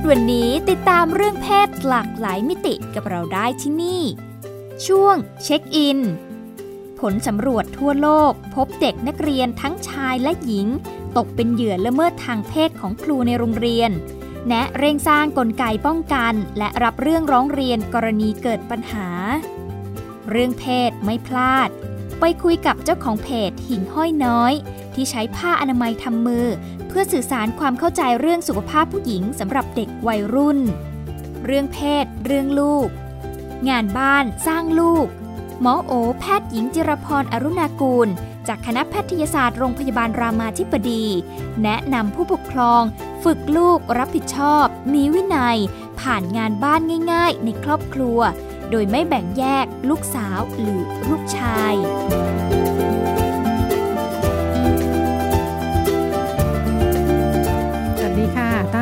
ศวันนี้ติดตามเรื่องเพศหลากหลายมิติกับเราได้ที่นี่ ช่วงเช็คอิน ผลสำรวจทั่วโลก พบเด็กนักเรียนทั้งชายและหญิง ตกเป็นเหยื่อละเมิดทางเพศของครูในโรงเรียน แนะเร่งสร้างกลไกป้องกัน และรับเรื่องร้องเรียนกรณีเกิดปัญหา เรื่องเพศไม่พลาด ไปคุยกับเจ้าของเพจหิ่งห้อยน้อย ที่ใช้ผ้าอนามัยทำมือ เพื่อสื่อสารความเข้าใจเรื่องสุขภาพผู้หญิงสำหรับเด็กวัยรุ่น เรื่องเพศ เรื่องลูก งานบ้านสร้างลูก หมอโอ แพทย์หญิงจิรพรอรุณากูล จากคณะแพทยศาสตร์โรงพยาบาลรามาธิบดี แนะนำผู้ปกครอง ฝึกลูกรับผิดชอบ มีวินัย ผ่านงานบ้านง่ายๆ ในครอบครัว โดยไม่แบ่งแยก ลูกสาวหรือลูกชาย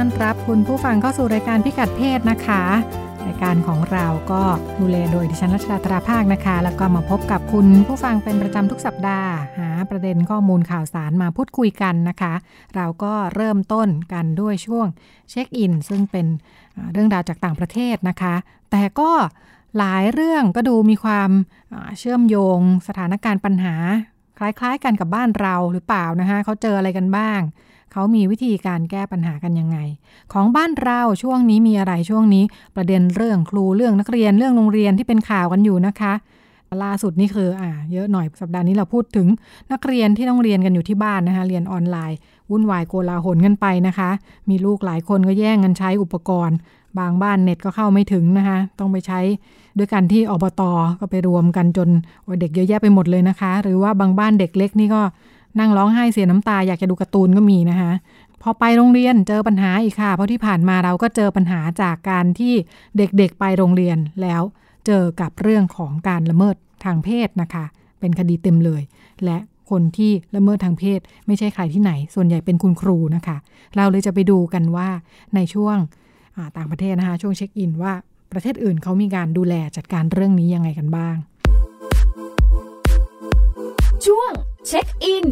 ต้อนรับคุณผู้ฟังเข้าสู่รายการพิกัดเพศนะคะ รายการของเราก็ดูแลโดยดิฉันรัชดาตราภาคนะคะ แล้วก็มาพบกับคุณผู้ฟังเป็นประจำทุกสัปดาห์ หาประเด็นข้อมูลข่าวสารมาพูดคุยกันนะคะ เราก็เริ่มต้นกันด้วยช่วงเช็คอิน ซึ่งเป็นเรื่องราวจากต่างประเทศนะคะ แต่ก็หลายเรื่องก็ดูมีความเชื่อมโยงสถานการณ์ปัญหา คล้ายๆกันกับบ้านเราหรือเปล่านะคะเขาเจออะไรกันบ้าง เขามีวิธีการแก้ปัญหากันยังไง ของบ้านเราช่วงนี้มีอะไรช่วงนี้ ประเด็นเรื่องครูเรื่องนักเรียนเรื่องโรงเรียนที่เป็นข่าวกันอยู่นะคะล่าสุดนี่คืออ่าเยอะหน่อยสัปดาห์นี้เราพูดถึงนักเรียนที่ต้องเรียนกันอยู่ที่บ้านนะคะ เรียนออนไลน์ วุ่นวายโกลาหลกันไปนะคะ มีลูกหลายคนก็แย่งกันใช้อุปกรณ์ บางบ้านเน็ตก็เข้าไม่ถึงนะคะ ต้องไปใช้ด้วยกันที่อบตก็ไปรวมกันจนเด็กเยอะแยะไปหมดเลยนะคะ หรือว่าบางบ้านเด็กเล็กนี่ก็ นั่งร้องไห้เสียน้ำตาอยากจะดูการ์ตูนก็มีนะคะพอไปโรงเรียนเจอปัญหาอีกค่ะ เพราะที่ผ่านมาเราก็เจอปัญหาจากการที่เด็กๆไปโรงเรียนแล้วเจอกับเรื่องของการละเมิดทางเพศนะคะ เป็นคดีเต็มเลย และคนที่ละเมิดทางเพศ ไม่ใช่ใครที่ไหน ส่วนใหญ่เป็นคุณครูนะคะ เราเลยจะไปดูกันว่าในช่วงต่างประเทศนะคะ ช่วงเช็คอินว่าประเทศอื่นเขามีการดูแลจัดการเรื่องนี้ยังไงกันบ้าง ช่วง เช็คอิน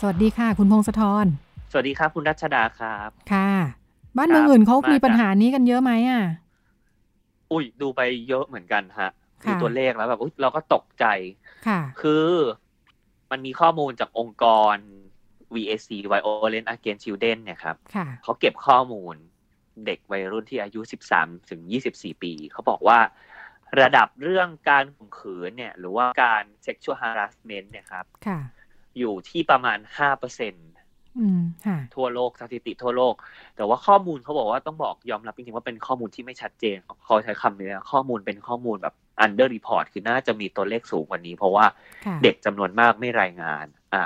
สวัสดีค่ะ คุณพงศธร สวัสดีครับ คุณรัชดาครับ ค่ะ บ้านเมืองอื่นเขามีปัญหานี้กันเยอะไหมอะ อุ้ยดูไปเยอะเหมือนกันฮะดูตัวเลขแล้วแบบเราก็ตกใจ ค่ะ คือมันมีข้อมูลจากองค์กร VAC Violence Against Children เนี่ยครับเขาเก็บข้อมูลเด็กวัยรุ่นที่อายุ 13 ถึง 24 ปี เขาบอกว่า ระดับเรื่องการข่มขืนเนี่ย หรือว่าการ sexual harassment เนี่ยครับอยู่ที่ประมาณห้าเปอร์เซ็นต์ทั่วโลกสถิติทั่วโลก แต่ว่าข้อมูลเขาบอกว่าต้องบอกยอมรับจริงๆว่าเป็นข้อมูลที่ไม่ชัดเจนเขาใช้คำนี้ข้อมูลเป็นข้อมูลแบบ under report คือน่าจะมีตัวเลขสูงกว่านี้ เพราะว่าเด็กจำนวนมากไม่รายงาน อ่า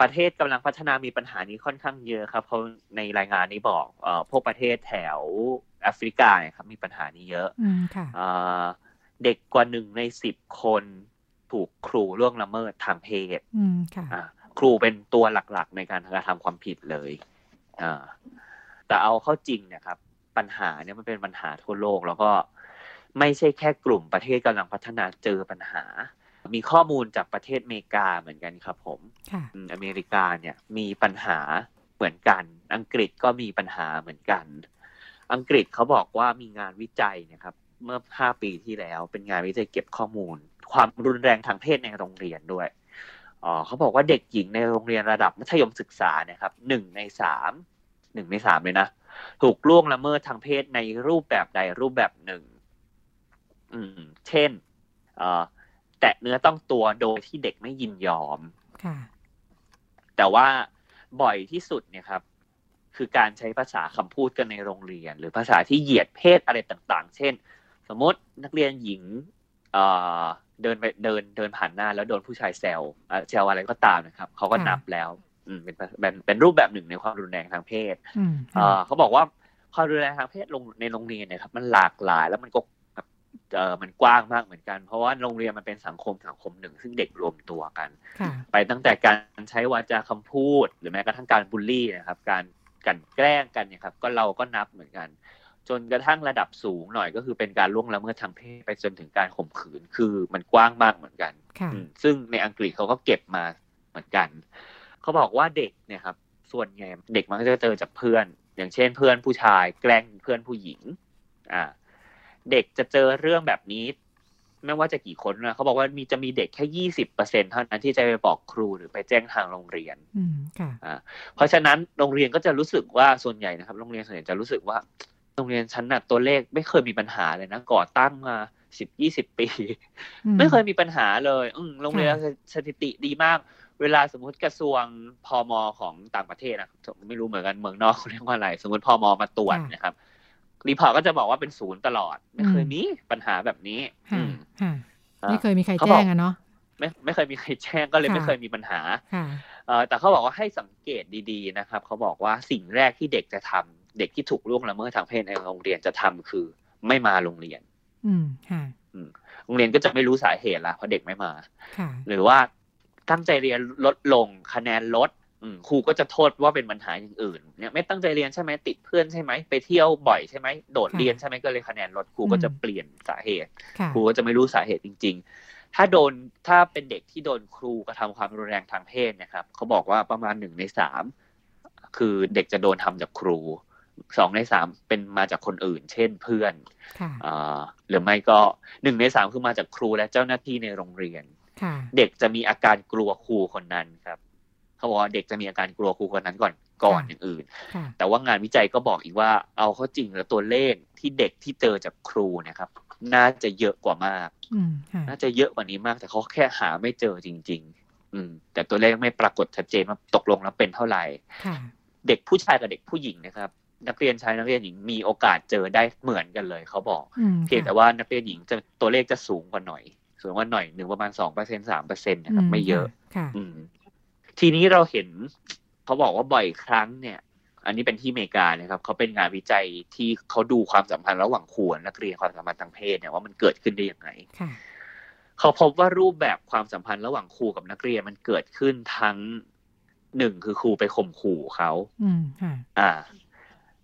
ประเทศกำลังพัฒนามีปัญหานี้ค่อนข้างเยอะครับเพราะในรายงานนี้บอกเอ่อพวกประเทศแถวแอฟริกาเนี่ยครับมีปัญหานี้เยอะอ่า เด็กกว่าหนึ่งในสิบคนถูกครูล่วงละเมิดทางเพศครูเป็นตัวหลักๆ ในการกระทำความผิดเลยแต่เอาเข้าจริงเนี่ยครับ ปัญหาเนี่ยมันเป็นปัญหาทั่วโลก แล้วก็ไม่ใช่แค่กลุ่มประเทศกำลังพัฒนาเจอปัญหา มีข้อมูลจากประเทศอเมริกาเหมือนกันครับ ผมอเมริกาเนี่ยมีปัญหาเหมือนกัน อังกฤษก็มีปัญหาเหมือนกัน อังกฤษเขาบอกว่ามีงานวิจัยเนี่ยครับ เมื่อ5ปีที่แล้ว เป็นงานวิจัยเก็บข้อมูล ความรุนแรงทางเพศในโรงเรียนด้วยอ๋อเขาบอกว่าเด็กหญิงในโรงเรียนระดับมัธยมศึกษาเนี่ยครับหนึ่งในสามหนึ่งในสามเลยนะถูกล่วงละเมิดทางเพศในรูปแบบใดรูปแบบหนึ่ง อืม เช่นเอ่อแตะเนื้อต้องตัวโดยที่เด็กไม่ยินยอมค่ะ แต่ว่าบ่อยที่สุดเนี่ยครับ คือการใช้ภาษาคำพูดกันในโรงเรียน หรือภาษาที่เหยียดเพศอะไรต่าง ๆ เช่น สมมตินักเรียนหญิงเดินไปเดินเดินผ่านหน้าแล้วโดนผู้ชายแซวแซวอะไรก็ตามนะครับเขาก็นับแล้วเป็นเป็นเป็นรูปแบบหนึ่งในความรุนแรงทางเพศเขาบอกว่าความรุนแรงทางเพศลงในโรงเรียนเนี่ยครับมันหลากหลายแล้วมันก็เออมันกว้างมากเหมือนกัน เพราะว่าโรงเรียนมันเป็นสังคมสังคมหนึ่ง ซึ่งเด็กรวมตัวกัน ไปตั้งแต่การใช้วาจาคำพูด หรือแม้กระทั่งการบูลลี่นะครับ การกันแกล้งกันเนี่ยครับ ก็เราก็นับเหมือนกัน จนกระทั่งระดับสูงหน่อยก็คือเป็นการล่วงละเมิดทางเพศไปจนถึงการข่มขืนคือมันกว้างมากเหมือนกันซึ่งในอังกฤษเขาก็เก็บมาเหมือนกัน เขาบอกว่าเด็กเนี่ยครับ ส่วนใหญ่เด็กมันก็จะเจอจากเพื่อน อย่างเช่นเพื่อนผู้ชาย แกล้งเพื่อนผู้หญิง อ่า เด็กจะเจอเรื่องแบบนี้ ไม่ว่าจะกี่คนนะเขาบอกว่ามีจะมีเด็กแค่ยี่สิบเปอร์เซ็นเท่านั้นที่จะไปบอกครูหรือไปแจ้งทางโรงเรียนอืมค่ะอ่าเพราะฉะนั้นโรงเรียนก็จะรู้สึกว่าส่วนใหญ่นะครับ โรงเรียนส่วนใหญ่จะรู้สึกว่าโรงเรียนชั้นน่ะตัวเลขไม่เคยมีปัญหาเลยนะก่อตั้งมาสิบยี่สิบปี ไม่เคยมีปัญหาเลย อืโรงเรียนสถิติดีมาก เวลาสมมติกระทรวงพอมของต่างประเทศนะไม่รู้เหมือนกันเมืองนอกเรียกว่าอะไร สมมติพอมาตรวจนะครับ report ก็จะบอกว่าเป็นศูนย์ตลอด ไม่เคยมีปัญหาแบบนี้ไม่เคยมีใครแจ้งอะเนาะไม่ไม่เคยมีใครแจ้งก็เลยไม่เคยมีปัญหาแต่เขาบอกว่าให้สังเกตดีๆนะครับ เขาบอกว่าสิ่งแรกที่เด็กจะทำ เด็กที่ถูกล่วงละเมิดทางเพศในโรงเรียนจะทำคือ ไม่มาโรงเรียน อืมค่ะโรงเรียนก็จะไม่รู้สาเหตุละเพราะเด็กไม่มาหรือว่าตั้งใจเรียนลดลงคะแนนลดครูก็จะโทษว่าเป็นปัญหาอย่างอื่นเนี่ยไม่ตั้งใจเรียนใช่ไหมติดเพื่อนใช่ไหมไปเที่ยวบ่อยใช่ไหมโดดเรียนใช่ไหมก็เลยคะแนนลดครูก็จะเปลี่ยนสาเหตุ ครูก็จะไม่รู้สาเหตุจริง ๆ ถ้าโดนถ้าเป็นเด็กที่โดนครูกระทำความรุนแรงทางเพศนะครับเขาบอกว่าประมาณหนึ่งในสามคือเด็กจะโดนทำจากครู สองในสามเป็นมาจากคนอื่น เช่นเพื่อนหรือไม่ก็หนึ่งในสามคือมาจากครูและเจ้าหน้าที่ในโรงเรียนเด็กจะมีอาการกลัวครูคนนั้นครับเขาบอกว่าเด็กจะมีอาการกลัวครูคนนั้นก่อนก่อนอย่างอื่น แต่ว่างานวิจัยก็บอกอีกว่าเอาเข้าจริงแล้วตัวเลขที่เด็กที่เจอจากครูนะครับ น่าจะเยอะกว่ามากน่าจะเยอะกว่านี้มาก แต่เขาแค่หาไม่เจอจริง ๆ อืม แต่ตัวเลขไม่ปรากฏชัดเจนว่าตกลงแล้วเป็นเท่าไหร่เด็กผู้ชายกับเด็กผู้หญิงนะครับ นักเรียนชายนักเรียนหญิงมีโอกาสเจอได้เหมือนกันเลยเขาบอกเพียงแต่ว่านักเรียนหญิงจะตัวเลขจะสูงกว่าหน่อย สูงกว่าหน่อยหนึ่งประมาณสองเปอร์เซ็นสามเปอร์เซ็นต์นะครับไม่เยอะทีนี้เราเห็นเขาบอกว่าบ่อยครั้งเนี่ย อันนี้เป็นที่อเมริกานะครับเขาเป็นงานวิจัยที่เขาดูความสัมพันธ์ระหว่างครูนักเรียนความสัมพันธ์ทางเพศเนี่ยว่ามันเกิดขึ้นได้ยังไงเขาพบว่ารูปแบบความสัมพันธ์ระหว่างครูกับนักเรียนมันเกิดขึ้นทั้งหนึ่งคือครูไปข่มขู่เขาอ่า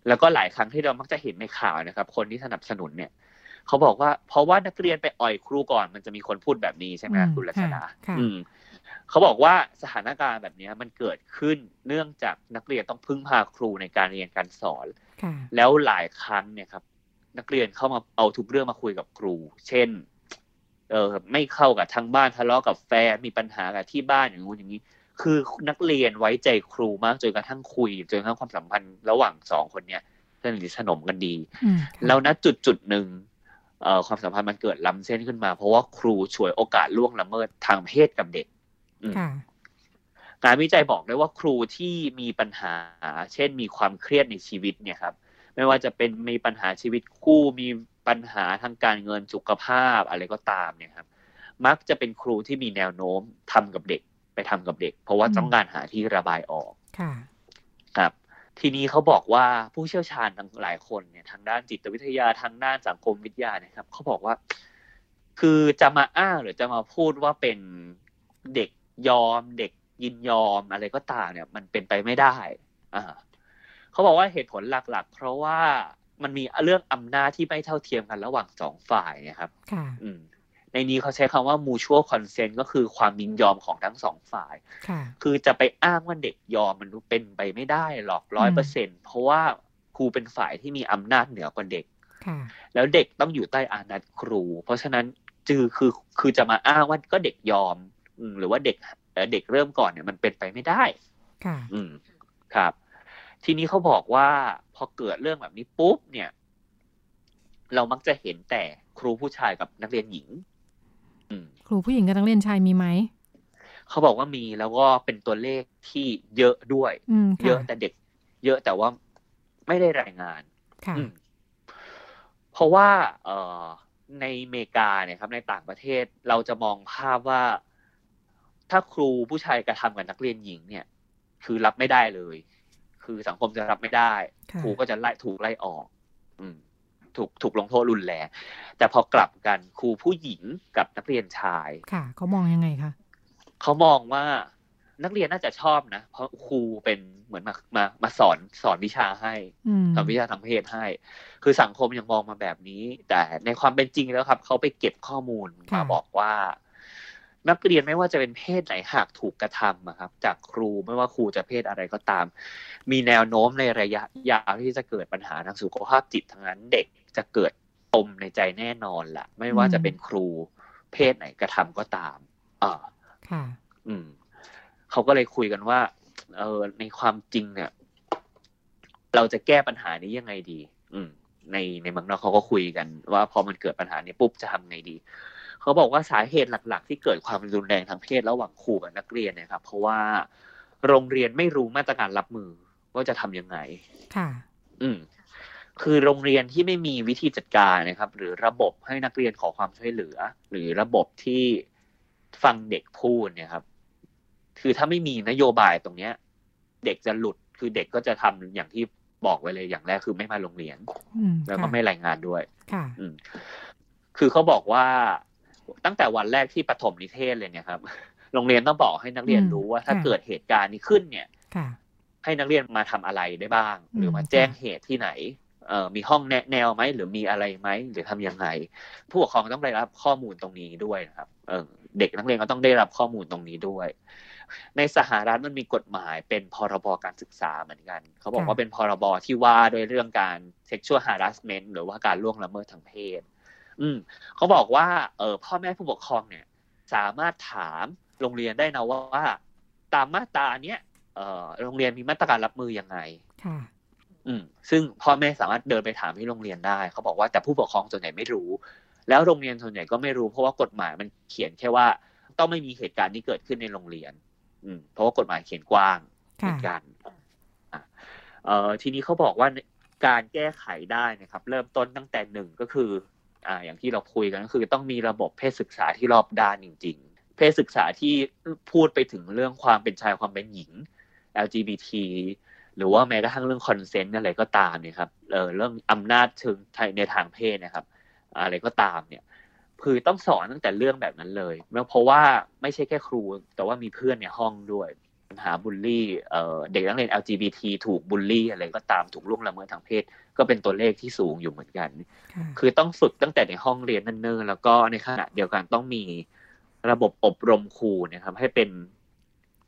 แล้วก็หลายครั้งที่เรามักจะเห็นในข่าวนะครับ คนที่สนับสนุนเนี่ยเขาบอกว่า เพราะว่านักเรียนไปอ่อยครูก่อนมันจะมีคนพูดแบบนี้ใช่ไหมคุณรัชดาอืมเขาบอกว่าสถานการณ์แบบนี้มันเกิดขึ้นเนื่องจากนักเรียนต้องพึ่งพาครูในการเรียนการสอน แล้วหลายครั้งเนี่ยครับ นักเรียนเข้ามาเอาทุกเรื่องมาคุยกับครู เช่น เออไม่เข้ากับทางบ้านทะเลาะกับแฟนมีปัญหากับที่บ้านอย่างนู้นอย่างนี้ คือนักเรียนไว้ใจครูมากจนกระทั่งคุยจนกระทั่งความสัมพันธ์ระหว่างสองคนเนี้ยสนิทสนมกันดีแล้วณจุดจุดหนึ่งความสัมพันธ์มันเกิดล้ำเส้นขึ้นมา เพราะว่าครูช่วยโอกาสล่วงละเมิดทางเพศกับเด็กงานวิจัยบอกได้ว่าครูที่มีปัญหา เช่นมีความเครียดในชีวิตเนี่ยครับ ไม่ว่าจะเป็นมีปัญหาชีวิตคู่มีปัญหาทางการเงินสุขภาพอะไรก็ตามเนี่ยครับ มักจะเป็นครูที่มีแนวโน้มทำกับเด็ก ไปทำกับเด็ก เพราะว่าต้องการหาที่ระบายออกครับ ทีนี้เขาบอกว่าผู้เชี่ยวชาญทั้งหลายคนเนี่ยทางด้านจิตวิทยาทางด้านสังคมวิทยาเนี่ยครับเขาบอกว่า คือจะมาอ้างหรือจะมาพูดว่าเป็นเด็กยอม เด็กยินยอมอะไรก็ตามเนี่ย มันเป็นไปไม่ได้อ่าเขาบอกว่าเหตุผลหลัก ๆ เพราะว่ามันมีเรื่องอำนาจที่ไม่เท่าเทียมกันระหว่างสองฝ่ายนะครับ ค่ะ อืม ในนี้เขาใช้คำว่า mutual consent ก็คือความยินยอมของทั้งสองฝ่าย คือจะไปอ้างว่าเด็กยอมมันเป็นไปไม่ได้หรอกร้อยเปอร์เซ็นเพราะว่าครูเป็นฝ่ายที่มีอำนาจเหนือกว่าเด็ก แล้วเด็กต้องอยู่ใต้อานัตครู เพราะฉะนั้นจือคือคือจะมาอ้างว่าก็เด็กยอมหรือว่าเด็กเด็กเริ่มก่อนเนี่ยมันเป็นไปไม่ได้ ค่ะ อืมครับ ทีนี้เขาบอกว่าพอเกิดเรื่องแบบนี้ปุ๊บเนี่ย เรามักจะเห็นแต่ครูผู้ชายกับนักเรียนหญิง ครูผู้หญิงกับนักเรียนชายมีไหมเขาบอกว่ามีแล้วก็เป็นตัวเลขที่เยอะด้วยเยอะแต่เด็ก เยอะแต่ว่าไม่ได้รายงานเพราะว่าเออในอเมริกาเนี่ยครับ ในต่างประเทศเราจะมองภาพว่า ถ้าครูผู้ชายกระทำกับนักเรียนหญิง เนี่ย คือรับไม่ได้เลยคคือสังคมจะรับไม่ได้ ครูก็จะไล่ถูกไล่ออก อืม ถูกถูกลงโทษรุนแรงแต่พอกลับกันครูผู้หญิงกับนักเรียนชาย ค่ะเขามองยังไงคะเขามองว่านักเรียนน่าจะชอบนะ เพราะครูเป็นเหมือนมามามาสอนสอนวิชาให้สอนวิชาทางเพศให้ คือสังคมยังมองมาแบบนี้ แต่ในความเป็นจริงแล้วครับ เขาไปเก็บข้อมูลมาบอกว่า นักเรียนไม่ว่าจะเป็นเพศไหนหากถูกกระทำครับ จากครูไม่ว่าครูจะเพศอะไรก็ตาม มีแนวโน้มในระยะยาวที่จะเกิดปัญหาทางสุขภาพจิตทั้งนั้นเด็ก จะเกิดปมในใจแน่นอนละ่ะ ไม่ว่าจะเป็นครูเพศไหนกระทำก็ตามอ่าค่ะ อืม เขาก็เลยคุยกันว่า เออในความจริงเนี่ย เราจะแก้ปัญหานี้ยังไงดี อืม ในในเมืองนอกเขาก็คุยกัน ว่าพอมันเกิดปัญหานี้ปุ๊บจะทำไงดี เขาบอกว่าสาเหตุหลัก ๆ ที่เกิดความรุนแรงทางเพศระหว่างครูกับนักเรียนเนี่ยครับ เพราะว่าโรงเรียนไม่รู้มาตรการรับมือว่าจะทํำยังไง ค่ะ อืม คือโรงเรียนที่ไม่มีวิธีจัดการนะครับ หรือระบบให้นักเรียนขอความช่วยเหลือ หรือระบบที่ฟังเด็กพูดเนี่ยครับ คือถ้าไม่มีนโยบายตรงเนี้ย เด็กจะหลุดคือเด็กก็จะทำอย่างที่บอกไว้เลยอย่างแรกคือไม่มาโรงเรียนแล้วก็ไม่รายงานด้วยค่ะคือเขาบอกว่าตั้งแต่วันแรกที่ปฐมนิเทศเลยเนี่ยครับ โรงเรียนต้องบอกให้นักเรียนรู้ว่าถ้าเกิดเหตุการณ์นี้ขึ้นเนี่ยให้นักเรียนมาทำอะไรได้บ้าง หรือมาแจ้งเหตุที่ไหน เอ่อมีห้องแนะแนวไหมหรือมีอะไรไหมหรือทำยังไง ผู้ปกครองต้องได้รับข้อมูลตรงนี้ด้วยนะครับ เออเด็กนักเรียนก็ต้องได้รับข้อมูลตรงนี้ด้วย ในสหรัฐมันมีกฎหมายเป็นพรบการศึกษาเหมือนกัน เขาบอกว่าเป็นพรบที่ว่าโดยเรื่องการ sexual harassment หรือว่าการล่วงละเมิดทางเพศ อืมเขาบอกว่า เออพ่อแม่ผู้ปกครองเนี่ย สามารถถามโรงเรียนได้นะว่า ตามมาตราเนี้ยเออโรงเรียนมีมาตรการรับมือยังไงค่ะ อืมซึ่งพ่อแม่สามารถเดินไปถามที่โรงเรียนได้ เขาบอกว่าแต่ผู้ปกครองส่วนใหญ่ไม่รู้ แล้วโรงเรียนส่วนใหญ่ก็ไม่รู้เพราะว่ากฎหมายมันเขียนแค่ว่า ต้องไม่มีเหตุการณ์นี้เกิดขึ้นในโรงเรียนเพราะว่ากฎหมายเขียนกว้างเหมือนกันเอ่อทีนี้เขาบอกว่าการแก้ไขได้นะครับ เริ่มต้นตั้งแต่หนึ่งก็คืออ่าอย่างที่เราคุยกันก็คือต้องมีระบบเพศศึกษาที่รอบด้านจริง ๆ เพศศึกษาที่พูดไปถึงเรื่องความเป็นชายความเป็นหญิง LGBT หรือว่าแม้กระทั่งเรื่องคอนเซนต์อะไรก็ตามเนี่ยครับเออเรื่องอำนาจเชิงในทางเพศนะครับ อะไรก็ตามเนี่ยคือต้องสอนตั้งแต่เรื่องแบบนั้นเลยเพราะว่าไม่ใช่แค่ครู แต่ว่ามีเพื่อนในห้องด้วยปัญหาบูลลี่เด็กนักเรียน LGBT ถูกบูลลี่อะไรก็ตามถูกล่วงละเมิดทางเพศ ก็เป็นตัวเลขที่สูงอยู่เหมือนกัน คือต้องฝึกตั้งแต่ในห้องเรียนนั่นเนิ่แล้วก็ในขณะเดียวกันต้องมีระบบอบรมครูนะครับให้เป็น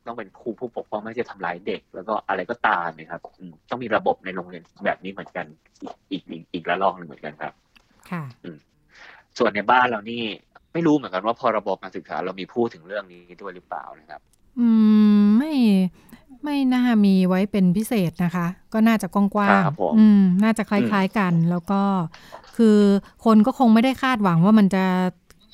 ต้องเป็นครูผู้ปกครองไม่จะทำร้ายเด็ก แล้วก็อะไรก็ตามนะครับต้องมีระบบในโรงเรียนแบบนี้เหมือนกัน อีกอีกอีกระลอกหนึ่งเหมือนกันครับ ค่ะส่วนในบ้านเรานี่ไม่รู้เหมือนกันว่าพรบการศึกษาเรามีพูดถึงเรื่องนี้ด้วยหรือเปล่านะครับ อืมไม่ไม่น่ามีไว้เป็นพิเศษนะคะ ก็น่าจะกว้างๆอืม น่าจะคล้ายๆกัน แล้วก็คือคนก็คงไม่ได้คาดหวังว่ามันจะ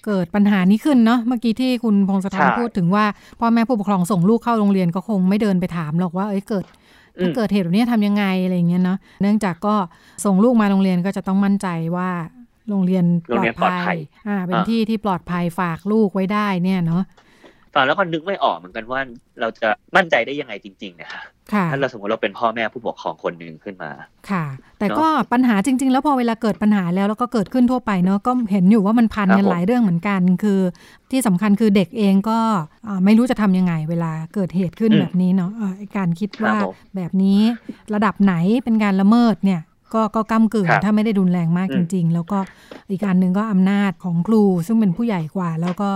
เกิดปัญหานี้ขึ้นเนาะเมื่อกี้ที่คุณพงศธรพูดถึงว่าพ่อแม่ผู้ปกครองส่งลูกเข้าโรงเรียนก็คงไม่เดินไปถามหรอกว่าเอ้ยเกิดถ้าเกิดเหตุแบบนี้ทำยังไงอะไรเงี้ยเนาะเนื่องจากก็ส่งลูกมาโรงเรียนก็จะต้องมั่นใจว่าโรงเรียนปลอดภัยอ่าเป็นที่ที่ปลอดภัยฝากลูกไว้ได้เนี่ยเนาะ ตอนแล้วก็นึกไม่ออกเหมือนกันว่าเราจะมั่นใจได้ยังไงจริงๆเนี่ยค่ะถ้าเราสมมติเราเป็นพ่อแม่ผู้ปกครองคนหนึ่งขึ้นมา ค่ะ แต่ก็ปัญหาจริง ๆ แล้วพอเวลาเกิดปัญหาแล้วแล้วก็เกิดขึ้นทั่วไปเนาะก็เห็นอยู่ว่ามันพันกันหลายเรื่องเหมือนกัน คือที่สำคัญคือเด็กเองก็ไม่รู้จะทำยังไง เวลาเกิดเหตุขึ้นแบบนี้เนาะการคิดว่าแบบนี้ระดับไหนเป็นการละเมิดเนี่ยก็ก็ก้ากึ่งถ้าไม่ได้รุนแรงมากจริง ๆ แล้วก็อีกการหนึ่งก็อำนาจของครู ซึ่งเป็นผู้ใหญ่กว่า แล้วก็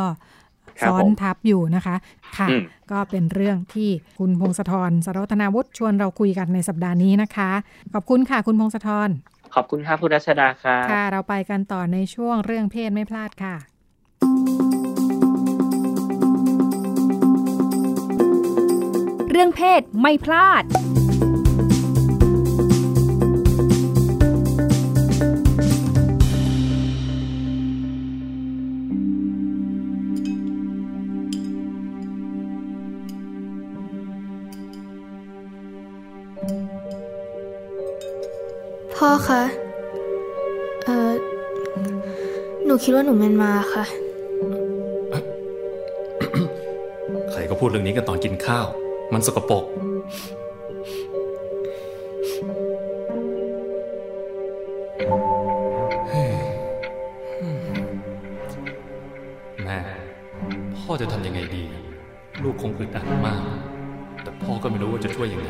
ซ้อนทับอยู่นะคะค่ะ ก็เป็นเรื่องที่คุณพงศธรสรธนาวุฒิชวนเราคุยกันในสัปดาห์นี้นะคะ ขอบคุณค่ะคุณพงศธรขอบคุณค่ะคุณรัชดาค่ะค่ะ เราไปกันต่อในช่วงเรื่องเพศไม่พลาดค่ะเรื่องเพศไม่พลาด พ่อคะ เอ่อหนูคิดว่าหนูแมนมาค่ะ ใครก็พูดเรื่องนี้กันตอนกินข้าว มันสกปรกแม่พ่อจะทำยังไงดี ลูกคงอึดอัดมาก แต่พ่อก็ไม่รู้ว่าจะช่วยยังไง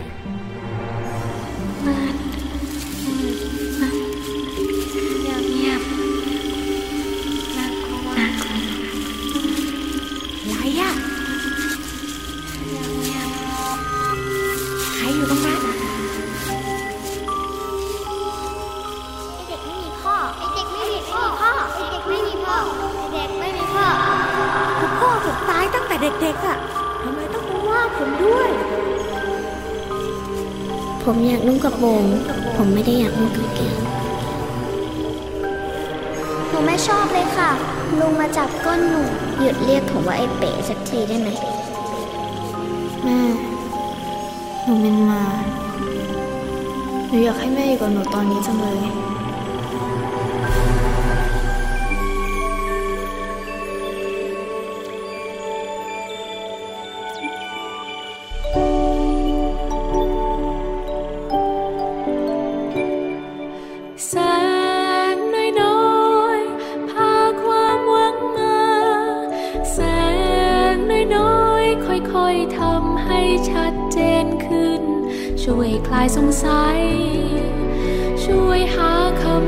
บ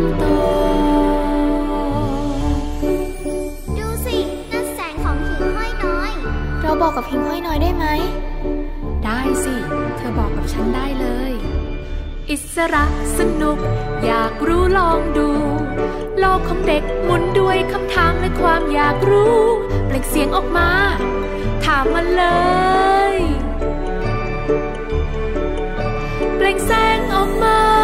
ดูสินั่นแสงของหิ่งห้อยน้อยเราบอกกับหิ่งห้อยน้อยได้ไหม ได้สิ เธอบอกกับฉันได้เลย อิสระสนุก อยากรู้ลองดู โลกของเด็กหมุนด้วยคำถามและความอยากรู้ เปล่งเสียงออกมา ถามมาเลย เปล่งแสงออกมา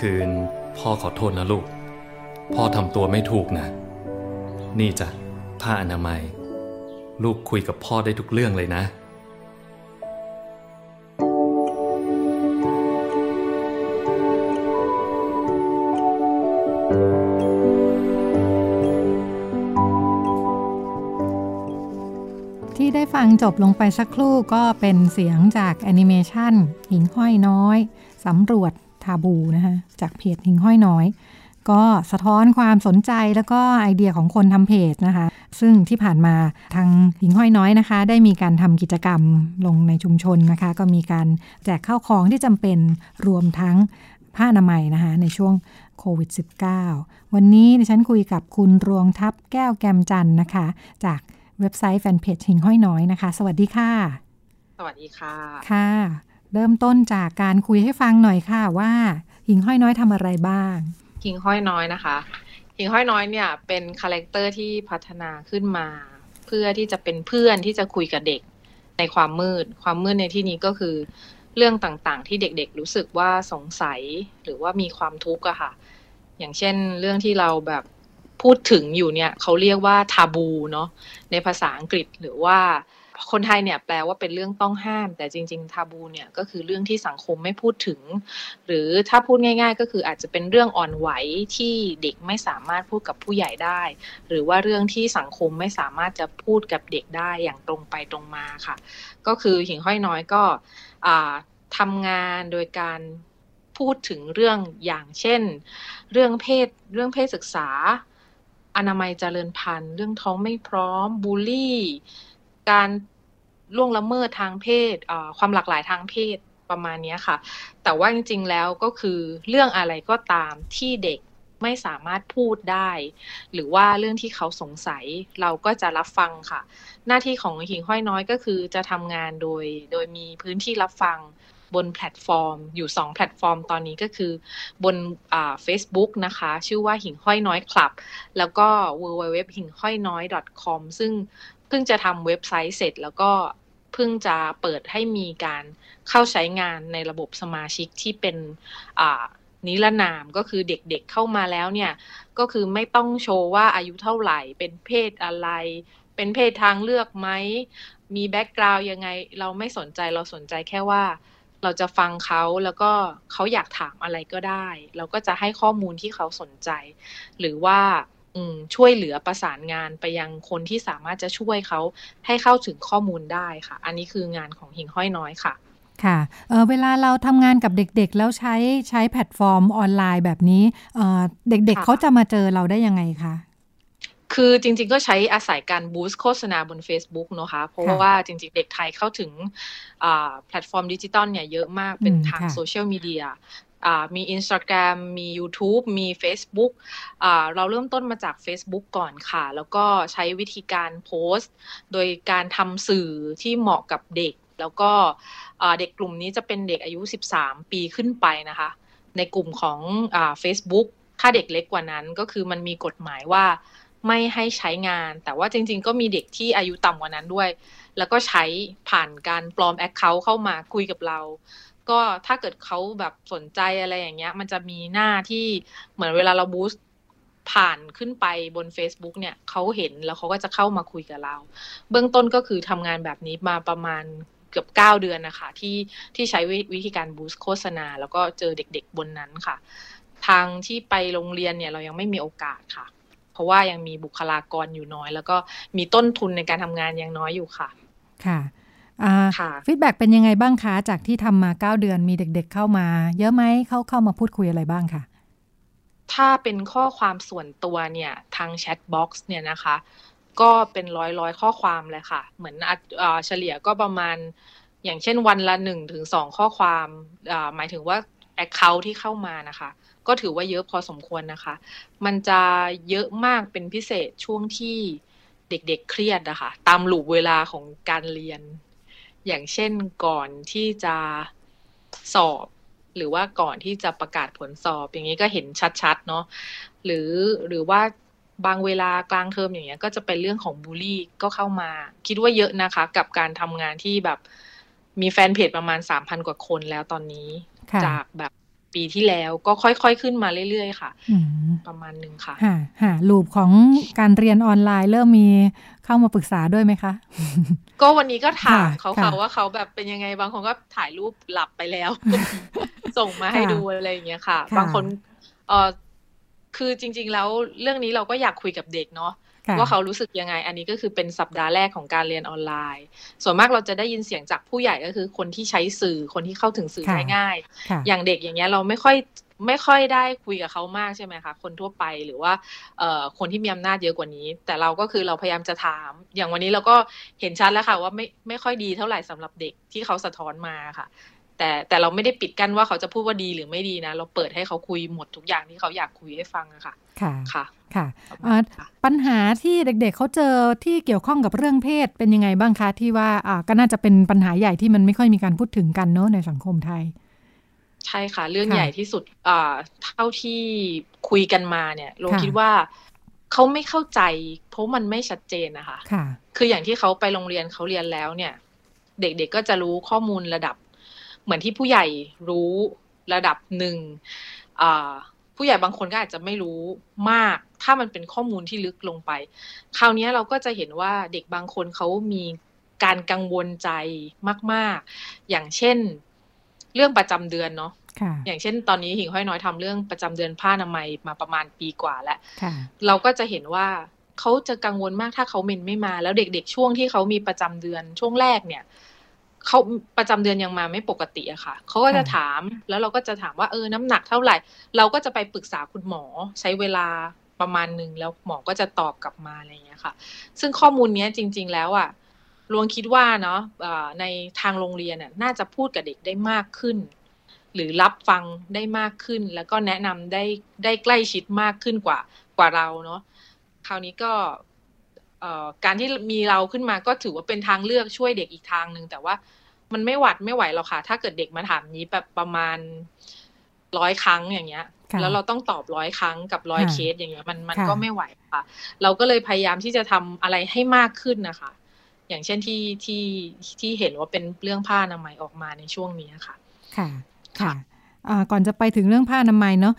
คืน พ่อขอโทษนะลูก พ่อทำตัวไม่ถูกนะ นี่จ้ะผ้าอนามัย ลูกคุยกับพ่อได้ทุกเรื่องเลยนะ ที่ได้ฟังจบลงไปสักครู่ก็เป็นเสียงจากแอนิเมชันหิงห้อยน้อยสำรวจ ทาบูนะคะจากเพจหิงห้อยน้อย ก็สะท้อนความสนใจแล้วก็ไอเดียของคนทำเพจนะคะ ซึ่งที่ผ่านมาทางหิงห้อยน้อยนะคะ ได้มีการทำกิจกรรมลงในชุมชนนะคะ ก็มีการแจกข้าวของที่จำเป็นรวมทั้งผ้าอนามัยนะคะในช่วงโควิด -19 วันนี้ดิฉันคุยกับคุณรวงทับแก้วแกมจันนะคะ จากเว็บไซต์แฟนเพจหิงห้อยน้อยนะคะ สวัสดีค่ะ สวัสดีค่ะ ค่ะ เริ่มต้นจากการคุยให้ฟังหน่อยค่ะว่า หิ่งห้อยน้อยทำอะไรบ้าง หิ่งห้อยน้อยนะคะ หิ่งห้อยน้อยเนี่ยเป็น character ที่พัฒนาขึ้นมา เพื่อที่จะเป็นเพื่อนที่จะคุยกับเด็กในความมืด ความมืดในที่นี้ก็คือ เรื่องต่างๆ ที่เด็กๆ รู้สึกว่าสงสัยหรือว่ามีความทุกข์อะค่ะ อย่างเช่น เรื่องที่เราแบบพูดถึงอยู่เนี่ยเขาเรียกว่า taboo เนาะในภาษาอังกฤษหรือว่า คนไทยเนี่ยแปลว่าเป็นเรื่องต้องห้าม แต่จริง ๆ ทาบูเนี่ยก็คือเรื่องที่สังคมไม่พูดถึง หรือถ้าพูดง่าย ๆ ก็คืออาจจะเป็นเรื่องอ่อนไหวที่เด็กไม่สามารถพูดกับผู้ใหญ่ได้ หรือว่าเรื่องที่สังคมไม่สามารถจะพูดกับเด็กได้อย่างตรงไปตรงมาค่ะ ก็คือหิ่งห้อยน้อยก็ทำงานโดยการพูดถึงเรื่องอย่างเช่น เรื่องเพศเรื่องเพศศึกษา อนามัยเจริญพันธุ์ เรื่องท้องไม่พร้อมบูลลี่ การล่วงละเมิดทางเพศความหลากหลายทางเพศประมาณนี้ค่ะ แต่ว่าจริงๆแล้วก็คือเรื่องอะไรก็ตามที่เด็กไม่สามารถพูดได้ หรือว่าเรื่องที่เขาสงสัยเราก็จะรับฟังค่ะ หน้าที่ของหิ่งห้อยน้อยก็คือจะทำงานโดยโดยมีพื้นที่รับฟังบนแพลตฟอร์ม อยู่2แพลตฟอร์มตอนนี้ก็คือบนเฟซบุ๊กนะคะ ชื่อว่าหิ่งห้อยน้อยคลับ แล้วก็ w w w หิ่งห้อยน้อย .com ซึ่ง เพิ่งจะทำเว็บไซต์เสร็จแล้วก็เพิ่งจะเปิดให้มีการเข้าใช้งานในระบบสมาชิกที่เป็นนิรนามก็คือเด็กๆเเข้ามาแล้วเนี่ย ก็คือไม่ต้องโชว์ว่าอายุเท่าไหร่ เป็นเพศอะไร เป็นเพศทางเลือกไหม มี background ยังไง เราไม่สนใจเราสนใจแค่ว่า เราจะฟังเขาแล้วก็เขาอยากถามอะไรก็ได้ เราก็จะให้ข้อมูลที่เขาสนใจ หรือว่า ช่วยเหลือประสานงานไปยังคนที่สามารถจะช่วยเขาให้เข้าถึงข้อมูลได้ค่ะ อันนี้คืองานของหิ่งห้อยน้อยค่ะ ค่ะเวลาเราทำงานกับเด็กๆ แล้วใช้ใช้แพลตฟอร์มออนไลน์แบบนี้เด็กๆเขาจะมาเจอเราได้ยังไงคะคือจริงๆก็ใช้อาศัยการ boost โฆษณาบน Facebook นะคะ เพราะว่าจริงๆ เด็กไทยเข้าถึงแพลตฟอร์มดิจิตอลเนี่ยเยอะมากเป็นทางโซเชียลมีเดีย มี Instagram มี YouTube มี Facebook เราเริ่มต้นมาจาก Facebook ก่อนค่ะ แล้วก็ใช้วิธีการโพสต์ โดยการทำสื่อที่เหมาะกับเด็ก แล้วก็เด็กกลุ่มนี้จะเป็นเด็กอายุ 13 ปีขึ้นไปนะคะ ในกลุ่มของอ Facebook ถ้าเด็กเล็กกว่านั้นก็คือมันมีกฎหมายว่าไม่ให้ใช้งาน แต่ว่าจริง ๆ ก็มีเด็กที่อายุต่ำกว่านั้นด้วย แล้วก็ใช้ผ่านการปลอมแอคเคาท์เข้ามาคุยกับเรา ก็ถ้าเกิดเขาแบบสนใจอะไรอย่างเงี้ย มันจะมีหน้าที่เหมือนเวลาเราบูสต์ผ่านขึ้นไปบน Facebook เนี่ยเขาเห็นแล้วเขาก็จะเข้ามาคุยกับเรา เบื้องต้นก็คือทำงานแบบนี้มาประมาณเกือบเก้าเดือนนะคะที่ที่ใช้วิธีการบูสต์โฆษณา แล้วก็เจอเด็กๆบนนั้นค่ะ ทางที่ไปโรงเรียนเนี่ยเรายังไม่มีโอกาสค่ะ เพราะว่ายังมีบุคลากรอยู่น้อย แล้วก็มีต้นทุนในการทำงานยังน้อยอยู่ค่ะ ค่ะ feedback เป็นยังไงบ้างคะ จากที่ทำมาเก้าเดือนมีเด็กๆเข้ามา เยอะไหมเข้าเข้ามาพูดคุยอะไรบ้างคะถ้าเป็นข้อความส่วนตัวเนี่ย ทาง chat box เนี่ยนะคะ ก็เป็นร้อยร้อยข้อความเลยค่ะ เหมือนเฉลี่ยก็ประมาณอย่างเช่นวันละหนึ่งถึงสองข้อความหมายถึงว่าแอคเคาท์ที่เข้ามานะคะ ก็ถือว่าเยอะพอสมควรนะคะ มันจะเยอะมากเป็นพิเศษช่วงที่เด็กๆเเครียดนะคะ ตามหลูกเวลาของการเรียน อย่างเช่นก่อนที่จะสอบ หรือว่าก่อนที่จะประกาศผลสอบ อย่างนี้ก็เห็นชัดๆเนาะหรือหรือว่าบางเวลากลางเทอมอย่างเงี้ย ก็จะเป็นเรื่องของบูลลี่ก็เข้ามา คิดว่าเยอะนะคะ กับการทำงานที่แบบมีแฟนเพจประมาณสามพันกว่าคนแล้วตอนนี้ จากแบบปีที่แล้วก็ค่อยๆขึ้นมาเรื่อยๆ ค่ะ ประมาณหนึ่งค่ะ ค่ะค่ะลูปของการเรียนออนไลน์เริ่มมี เข้ามาปรึกษาด้วยไหมคะ ก็วันนี้ก็ถามเขาเขาว่าเขาแบบเป็นยังไงบางคนก็ถ่ายรูปหลับไปแล้ว ส่งมาให้ดูอะไรอย่างเงี้ยค่ะ บางคนเออคือจริง ๆ แล้วเรื่องนี้เราก็อยากคุยกับเด็กเนาะ ว่าเขารู้สึกยังไง อันนี้ก็คือเป็นสัปดาห์แรกของการเรียนออนไลน์ ส่วนมากเราจะได้ยินเสียงจากผู้ใหญ่ก็คือคนที่ใช้สื่อคนที่เข้าถึงสื่อได้ง่าย อย่างเด็กอย่างเงี้ยเราไม่ค่อยไม่ค่อยได้คุยกับเขามากใช่ไหมคะ คนทั่วไปหรือว่าเอ่อคนที่มีอำนาจเยอะกว่านี้ แต่เราก็คือเราพยายามจะถาม อย่างวันนี้เราก็เห็นชัดแล้วค่ะว่าไม่ไม่ค่อยดีเท่าไหร่สำหรับเด็กที่เขาสะท้อนมาค่ะ แต่แต่เราไม่ได้ปิดกั้นว่าเขาจะพูดว่าดีหรือไม่ดีนะ เราเปิดให้เขาคุยหมดทุกอย่างที่เขาอยากคุยให้ฟังอะค่ะ ค่ะ ค่ะ ค่ะปัญหาที่เด็กๆเขาเจอที่เกี่ยวข้องกับเรื่องเพศเป็นยังไงบ้างคะที่ว่าอ่าก็น่าจะเป็นปัญหาใหญ่ที่มันไม่ค่อยมีการพูดถึงกันเนาะในสังคมไทย ใช่ค่ะ เรื่องใหญ่ที่สุดอ่าเท่าที่คุยกันมาเนี่ยเราคิดว่าเขาไม่เข้าใจ เพราะมันไม่ชัดเจนนะคะ ค่ะ คืออย่างที่เขาไปโรงเรียนเขาเรียนแล้วเนี่ย เด็กๆก็จะรู้ข้อมูลระดับ เหมือนที่ผู้ใหญ่รู้ระดับหนึ่งผู้ใหญ่บางคนก็อาจจะไม่รู้มาก ถ้ามันเป็นข้อมูลที่ลึกลงไป คราวนี้เราก็จะเห็นว่าเด็กบางคนเขามีการกังวลใจมาก ๆ อย่างเช่น เรื่องประจำเดือนเนาะอย่างเช่น ตอนนี้หิ่งห้อยน้อยทำเรื่องประจำเดือนผ้าอนามัยมาประมาณปีกว่าแล้วเราก็จะเห็นว่าเขาจะกังวลมากถ้าเขาเมนไม่มา แล้วเด็ก ๆ ช่วงที่เขามีประจำเดือนช่วงแรกเนี่ย เขาประจำเดือนยังมาไม่ปกติอะค่ะเขาก็จะถามแล้วเราก็จะถามว่าเออน้ำหนักเท่าไหร่ เราก็จะไปปรึกษาคุณหมอใช้เวลาประมาณหนึ่งแล้วหมอก็จะตอบกลับมาอะไรอย่างเงี้ยค่ะ ซึ่งข้อมูลนี้จริง ๆ แล้วอะลวงคิดว่าเนาะในทางโรงเรียนน่าจะพูดกับเด็กได้มากขึ้น หรือรับฟังได้มากขึ้น แล้วก็แนะนำได้ได้ใกล้ชิดมากขึ้นกว่ากว่าเราเนาะคราวนี้ก็ การที่มีเราขึ้นมาก็ถือว่าเป็นทางเลือกช่วยเด็กอีกทางหนึ่งแต่ว่ามันไม่หวัดไม่ไหวหรอกค่ะ ถ้าเกิดเด็กมาถามนี้แบบประมาณร้อยครั้งอย่างเงี้ย แล้วเราต้องตอบร้อยครั้งกับร้อยเคสอย่างเงี้ยมันมันก็ไม่ไหวค่ะ เราก็เลยพยายามที่จะทำอะไรให้มากขึ้นนะคะ อย่างเช่นที่ที่ที่เห็นว่าเป็นเรื่องผ้าอนามัยออกมาในช่วงนี้ค่ะ ค่ะค่ะ ก่อนจะไปถึงเรื่องผ้าอนามัยเนาะ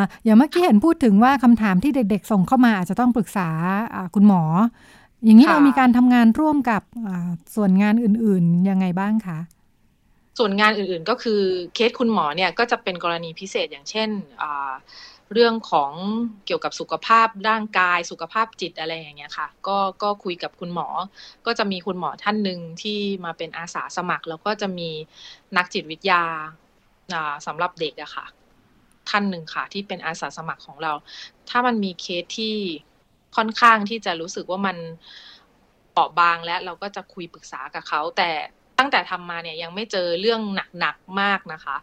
ะอย่างเมื่อกี้เห็นพูดถึงว่าคำถามที่เด็ก ๆ ส่งเข้ามาอาจจะต้องปรึกษาคุณหมอ อย่างนี้เรามีการทำงานร่วมกับส่วนงานอื่นๆยังไงบ้างคะส่วนงานอื่นๆก็คือเคสคุณหมอเนี่ยก็จะเป็นกรณีพิเศษอย่างเช่นเรื่องของเกี่ยวกับสุขภาพร่างกายสุขภาพจิตอะไรอย่างเงี้ยค่ะ ก็ก็คุยกับคุณหมอ ก็จะมีคุณหมอท่านหนึ่งที่มาเป็นอาสาสมัคร แล้วก็จะมีนักจิตวิทยา สำหรับเด็กอะค่ะ ท่านหนึ่งค่ะ ที่เป็นอาสาสมัครของเรา ถ้ามันมีเคสที่ค่อนข้างที่จะรู้สึกว่ามันเปราะบางแล้วเราก็จะคุยปรึกษากับเขาแต่ตั้งแต่ทำมาเนี่ยยังไม่เจอเรื่องหนักๆมากนะคะ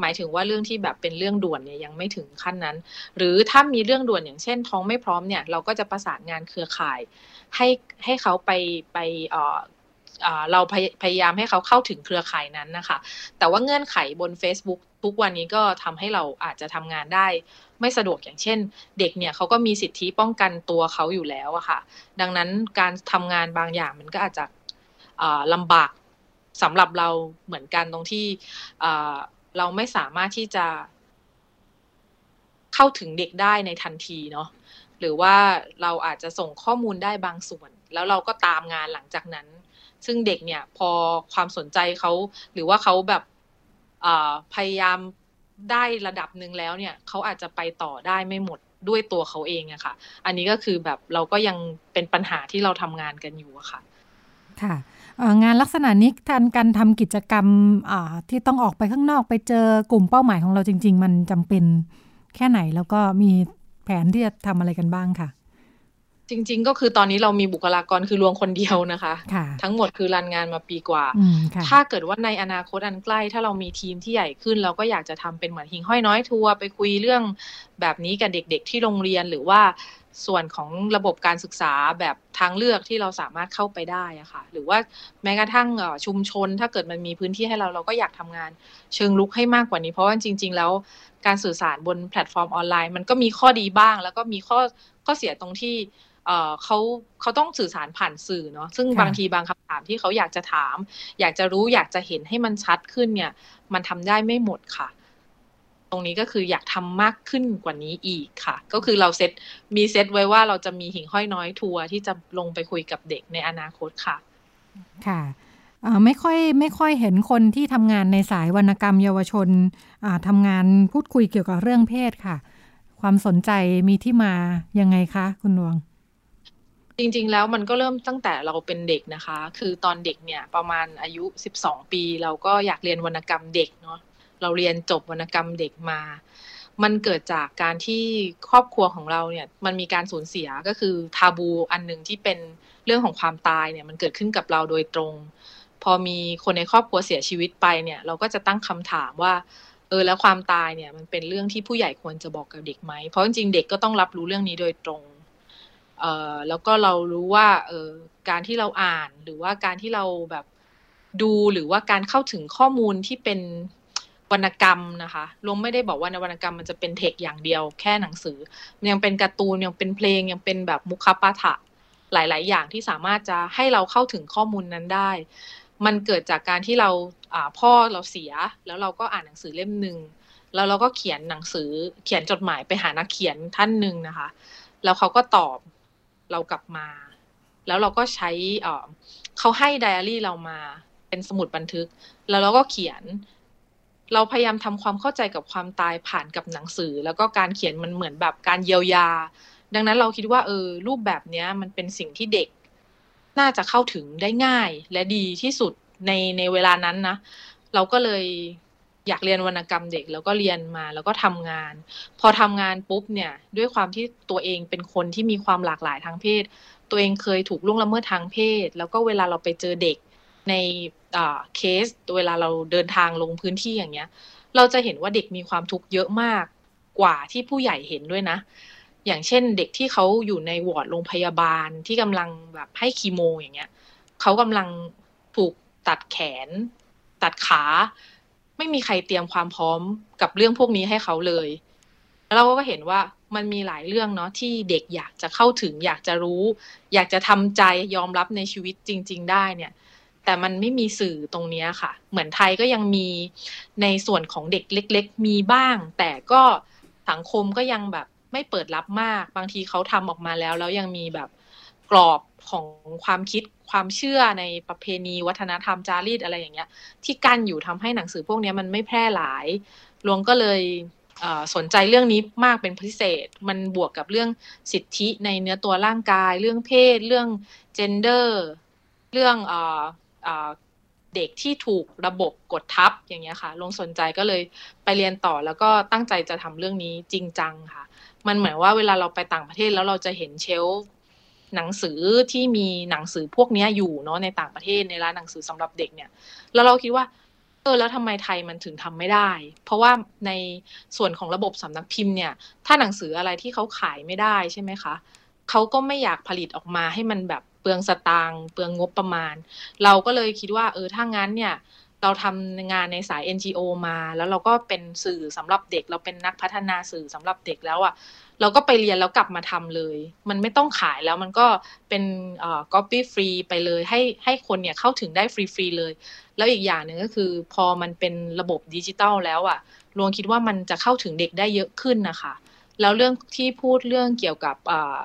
หมายถึงว่าเรื่องที่แบบเป็นเรื่องด่วนเนี่ยยังไม่ถึงขั้นนั้น หรือถ้ามีเรื่องด่วนอย่างเช่น ท้องไม่พร้อมเนี่ยเราก็จะประสานงานเครือข่าย ให้ให้เขาไปไป เราพยายามให้เขาเข้าถึงเครือข่ายนั้นนะคะ แต่ว่าเงื่อนไขบน Facebook ทุกวันนี้ก็ทำให้เราอาจจะทำงานได้ ไม่สะดวกอย่างเช่น เด็กเนี่ยเขาก็มีสิทธิป้องกันตัวเขาอยู่แล้วอะค่ะ ดังนั้นการทำงานบางอย่างมันก็อาจจะลำบากสำหรับเราเหมือนกันตรงที่เราไม่สามารถที่จะ เข้าถึงเด็กได้ในทันทีเนาะหรือว่าเราอาจจะส่งข้อมูลได้บางส่วน แล้วเราก็ตามงานหลังจากนั้น ซึ่งเด็กเนี่ยพอความสนใจเขาหรือว่าเขาแบบพยายามได้ระดับหนึ่งแล้วเนี่ยเขาอาจจะไปต่อได้ไม่หมดด้วยตัวเขาเองอะค่ะ อันนี้ก็คือแบบเราก็ยังเป็นปัญหาที่เราทำงานกันอยู่อะค่ะ ค่ะงานลักษณะนี้การการทำกิจกรรมที่ต้องออกไปข้างนอกไปเจอกลุ่มเป้าหมายของเราจริง ๆ มันจำเป็นแค่ไหนแล้วก็มีแผนที่จะทำอะไรกันบ้างค่ะ จริง ๆ ก็คือตอนนี้เรามีบุคลากรคือรวงคนเดียวนะคะคะทั้งหมดคือรันงานมาปีกว่า ถ้าเกิดว่าในอนาคตอันใกล้ ถ้าเรามีทีมที่ใหญ่ขึ้น เราก็อยากจะทำเป็นเหมือนหิ่งห้อยน้อยทัวร์ไปคุยเรื่องแบบนี้กับเด็ก ๆ ที่โรงเรียนหรือว่าส่วนของระบบการศึกษาแบบทางเลือกที่เราสามารถเข้าไปได้อะค่ะ หรือว่าแม้กระทั่งชุมชน ถ้าเกิดมันมีพื้นที่ให้เราเราก็อยากทำงาน เชิงรุกให้มากกว่านี้ เพราะว่าจริง ๆ แล้วการสื่อสารบนแพลตฟอร์มออนไลน์ มันก็มีข้อดีบ้าง แล้วก็มีข้อข้อเสียตรงที่ เขาเขาต้องสื่อสารผ่านสื่อเนาะซึ่งบางทีบางคำถามที่เขาอยากจะถาม อยากจะรู้อยากจะเห็นให้มันชัดขึ้นเนี่ย มันทำได้ไม่หมดค่ะ ตรงนี้ก็คืออยากทำมากขึ้นกว่านี้อีกค่ะ ก็คือเราเซตมีเซตไว้ว่าเราจะมีหิ่งห้อยน้อยทัวร์ที่จะลงไปคุยกับเด็กในอนาคตค่ะ ค่ะไม่ค่อยไม่ค่อยเห็นคนที่ทำงานในสายวรรณกรรมเยาวชนทำงานพูดคุยเกี่ยวกับเรื่องเพศค่ะ ความสนใจมีที่มายังไงคะ คุณนวง จริงๆ แล้วมันก็เริ่มตั้งแต่เราเป็นเด็กนะคะ คือตอนเด็กเนี่ยประมาณอายุ 12 ปี เราก็อยากเรียนวรรณกรรมเด็กเนาะ เราเรียนจบวรรณกรรมเด็กมา มันเกิดจากการที่ครอบครัวของเราเนี่ยมันมีการสูญเสียก็คือทาบูอันหนึ่งที่เป็นเรื่องของความตายเนี่ยมันเกิดขึ้นกับเราโดยตรง พอมีคนในครอบครัวเสียชีวิตไปเนี่ยเราก็จะตั้งคำถามว่าเออแล้วความตายเนี่ยมันเป็นเรื่องที่ผู้ใหญ่ควรจะบอกกับเด็กไหม เพราะจริงๆเด็กก็ต้องรับรู้เรื่องนี้โดยตรง เอ่อแล้วก็เรารู้ว่าเออการที่เราอ่านหรือว่าการที่เราแบบดูหรือว่าการเข้าถึงข้อมูลที่เป็นวรรณกรรมนะคะรวมไม่ได้บอกว่าในวรรณกรรมมันจะเป็นเทคอย่างเดียวแค่หนังสือ ยังเป็นการ์ตูนยังเป็นเพลงยังเป็นแบบมุขปาฐะหลาย ๆ อย่างที่สามารถจะให้เราเข้าถึงข้อมูลนั้นได้ มันเกิดจากการที่เราอ่าพ่อเราเสีย แล้วเราก็อ่านหนังสือเล่มหนึ่งแล้วเราก็เขียนหนังสือเขียนจดหมายไปหานักเขียนท่านหนึ่งนะคะ แล้วเขาก็ตอบ เรากลับมา แล้วเราก็ใช้เขาให้ไดอารี่เรามาเป็นสมุดบันทึก แล้วเราก็เขียน เราพยายามทำความเข้าใจกับความตายผ่านกับหนังสือ แล้วก็การเขียนมันเหมือนแบบการเยียวยา ดังนั้นเราคิดว่าเออรูปแบบเนี้ยมันเป็นสิ่งที่เด็ก น่าจะเข้าถึงได้ง่ายและดีที่สุดในในเวลานั้นนะเราก็เลย อยากเรียนวรรณกรรมเด็กแล้วก็เรียนมาแล้วก็ทำงาน พอทำงานปุ๊บเนี่ยด้วยความที่ตัวเองเป็นคนที่มีความหลากหลายทางเพศ ตัวเองเคยถูกล่วงละเมิดทางเพศ แล้วก็เวลาเราไปเจอเด็กในเคสเวลาเราเดินทางลงพื้นที่อย่างเงี้ย เราจะเห็นว่าเด็กมีความทุกข์เยอะมากกว่าที่ผู้ใหญ่เห็นด้วยนะ อย่างเช่นเด็กที่เขาอยู่ในวอร์ดโรงพยาบาลที่กำลังแบบให้คีโมอย่างเงี้ยเขากำลังถูกตัดแขน ตัดขา ไม่มีใครเตรียมความพร้อมกับเรื่องพวกนี้ให้เขาเลยแล้วเราก็เห็นว่ามันมีหลายเรื่องเนาะที่เด็กอยากจะเข้าถึง อยากจะรู้ อยากจะทำใจยอมรับในชีวิตจริง ๆ ได้เนี่ย แต่มันไม่มีสื่อตรงนี้ค่ะ เหมือนไทยก็ยังมีในส่วนของเด็กเล็ก ๆ มีบ้าง แต่ก็สังคมก็ยังแบบไม่เปิดรับมาก บางทีเขาทำออกมาแล้ว แล้วยังมีแบบกรอบ ของความคิดความเชื่อในประเพณี วัฒนธรรมจารีตอะไรอย่างเงี้ย ที่กั้นอยู่ทำให้หนังสือพวกนี้มันไม่แพร่หลายลวงก็เลยสนใจเรื่องนี้มากเป็นพิเศษ มันบวกกับเรื่องสิทธิในเนื้อตัวร่างกาย เรื่องเพศ เรื่องเจนเดอร์ เรื่องเด็กที่ถูกระบบกดทับอย่างเงี้ยค่ะลงสนใจก็เลยไปเรียนต่อแล้วก็ตั้งใจจะทำเรื่องนี้จริงจังค่ะ มันเหมือนว่าเวลาเราไปต่างประเทศแล้วเราจะเห็นเชล หนังสือที่มีหนังสือพวกนี้อยู่เนาะในต่างประเทศในร้านหนังสือสำหรับเด็กเนี่ย แล้วเราคิดว่า เออแล้วทำไมไทยมันถึงทำไม่ได้ เพราะว่าในส่วนของระบบสำนักพิมพ์เนี่ย ถ้าหนังสืออะไรที่เขาขายไม่ได้ใช่ไหมคะเขาก็ไม่อยากผลิตออกมาให้มันแบบเปลืองสตางค์เปลืองงบประมาณ เราก็เลยคิดว่า เออถ้างั้นเนี่ยเราทำงานในสาย NGO มา แล้วเราก็เป็นสื่อสำหรับเด็ก เราเป็นนักพัฒนาสื่อสำหรับเด็กแล้วอะค่ะ เราก็ไปเรียนแล้วกลับมาทำเลย มันไม่ต้องขายแล้วมันก็เป็นเอ่อ copy free ไปเลยให้ให้คนเนี่ยเข้าถึงได้ฟรีๆเลย แล้วอีกอย่างหนึ่งก็คือพอมันเป็นระบบดิจิตอลแล้วอะค่ะลวงคิดว่ามันจะเข้าถึงเด็กได้เยอะขึ้นนะคะแล้วเรื่องที่พูดเรื่องเกี่ยวกับ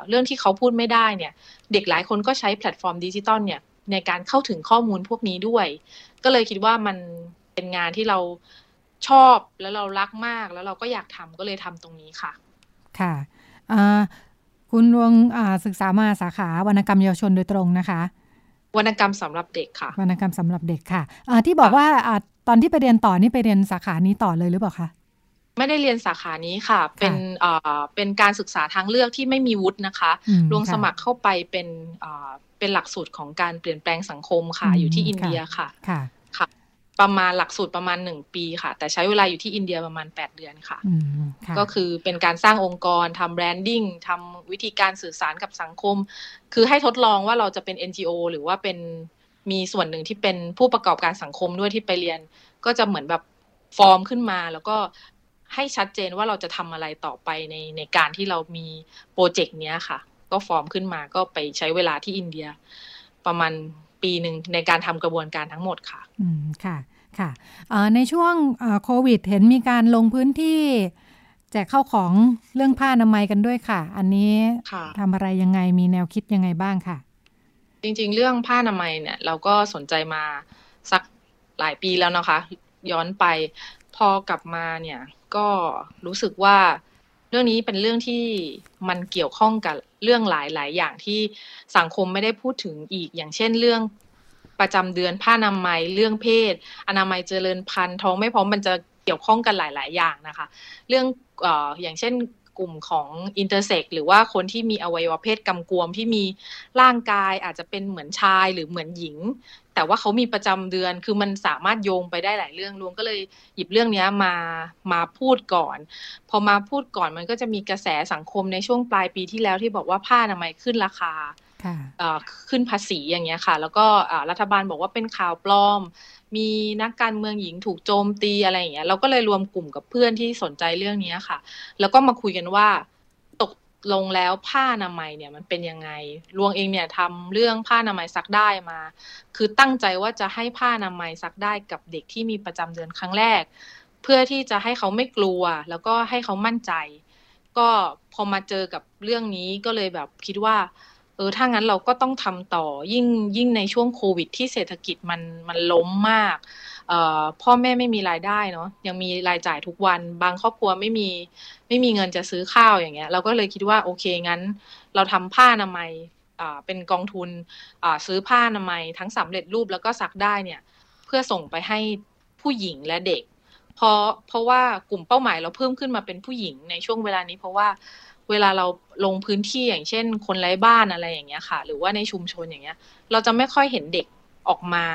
เรื่องที่เขาพูดไม่ได้เนี่ย เด็กหลายคนก็ใช้แพลตฟอร์มดิจิตอลเนี่ยในการเข้าถึงข้อมูลพวกนี้ด้วย ก็เลยคิดว่ามันเป็นงานที่เราชอบแล้วเรารักมากแล้วเราก็อยากทำก็เลยทำตรงนี้ค่ะ ค่ะคุณวงศึกษามาสาขาวรรณกรรมเยาวชนโดยตรงนะคะ วรรณกรรมสำหรับเด็กค่ะ วรรณกรรมสำหรับเด็กค่ะที่บอกว่าตอนที่ไปเรียนต่อนี่ไปเรียนสาขานี้ต่อเลยหรือเปล่าคะไม่ได้เรียนสาขานี้ค่ะ เป็นเอ่อเป็นการศึกษาทางเลือกที่ไม่มีวุฒินะคะ ลงสมัครเข้าไปเป็นเอ่อเป็นหลักสูตรของการเปลี่ยนแปลงสังคมค่ะ อยู่ที่อินเดียค่ะ ค่ะค่ะ ประมาณหลักสูตรประมาณหนึ่งปีค่ะ แต่ใช้เวลาอยู่ที่อินเดียประมาณแปดเดือนค่ะ ก็คือเป็นการสร้างองค์กรทำแบรนดิ้งทำวิธีการสื่อสารกับสังคม คือให้ทดลองว่าเราจะเป็น NGO หรือว่าเป็นมีส่วนหนึ่งที่เป็นผู้ประกอบการสังคมด้วยที่ไปเรียน ก็จะเหมือนแบบฟอร์มขึ้นมา แล้วก็ให้ชัดเจนว่าเราจะทำอะไรต่อไปในในการที่เรามีโปรเจกต์เนี้ยค่ะ ก็ฟอร์มขึ้นมาก็ไปใช้เวลาที่อินเดียประมาณ ปีหนึ่งในการทำกระบวนการทั้งหมดค่ะ อืมค่ะค่ะในช่วงโควิด เห็นมีการลงพื้นที่ แจกเข้าของเรื่องผ้าอนามัยกันด้วยค่ะ อันนี้ทำอะไรยังไงมีแนวคิดยังไงบ้างค่ะ จริงๆ เรื่องผ้าอนามัยเนี่ยเราก็สนใจมาสักหลายปีแล้วนะคะ ย้อนไปพอกลับมาเนี่ยก็รู้สึกว่า เรื่องนี้เป็นเรื่องที่มันเกี่ยวข้องกับเรื่องหลายๆอย่างที่สังคมไม่ได้พูดถึงอีก อย่างเช่นเรื่องประจำเดือนผ้านามัยเรื่องเพศ อนามัยเจริญพันธุ์ท้องไม่พร้อมมันจะเกี่ยวข้องกันหลาย ๆ อย่างนะคะ เรื่องออย่างเช่นกลุ่มของอินเตอร์เซ็กหรือว่าคนที่มีอวัยวะเพศกำกวมที่มีร่างกายอาจจะเป็นเหมือนชายหรือเหมือนหญิง แต่ว่าเขามีประจำเดือน คือมันสามารถโยงไปได้หลายเรื่องรวงก็เลยหยิบเรื่องนี้มามาพูดก่อน พอมาพูดก่อนมันก็จะมีกระแสสังคมในช่วงปลายปีที่แล้วที่บอกว่าผ้าอนามัยขึ้นราคาขึ้นภาษีอย่างเงี้ยค่ะ แล้วก็รัฐบาลบอกว่าเป็นข่าวปลอม มีนักการเมืองหญิงถูกโจมตีอะไรอย่างเงี้ยเราก็เลยรวมกลุ่มกับเพื่อนที่สนใจเรื่องนี้ค่ะ แล้วก็มาคุยกันว่าตก ลงแล้วผ้าอนามัยเนี่ยมันเป็นยังไงรวงเองเนี่ยทำเรื่องผ้าอนามัยซักได้มา คือตั้งใจว่าจะให้ผ้าอนามัยซักได้กับเด็กที่มีประจำเดือนครั้งแรก เพื่อที่จะให้เขาไม่กลัว แล้วก็ให้เขามั่นใจ ก็พอมาเจอกับเรื่องนี้ก็เลยแบบคิดว่าเออถ้างั้นเราก็ต้องทำต่อยิ่งยิ่งในช่วงโควิดที่เศรษฐกิจมันมันล้มมาก พ่อแม่ไม่มีรายได้เนาะยังมีรายจ่ายทุกวัน บางครอบครัวไม่มีไม่มีเงินจะซื้อข้าวอย่างเงี้ย เราก็เลยคิดว่าโอเคงั้น เราทำผ้าอนามัยเป็นกองทุนซื้อผ้าอนามัยทั้งสำเร็จรูปแล้วก็ซักได้เนี่ย เพื่อส่งไปให้ผู้หญิงและเด็ก เพราะเพราะว่ากลุ่มเป้าหมายเราเพิ่มขึ้นมาเป็นผู้หญิงในช่วงเวลานี้เพราะว่าเวลาเราลงพื้นที่อย่างเช่น คนไร้บ้านอะไรอย่างเงี้ยค่ะ หรือว่าในชุมชนอย่างเงี้ย เราจะไม่ค่อยเห็นเด็กออกมา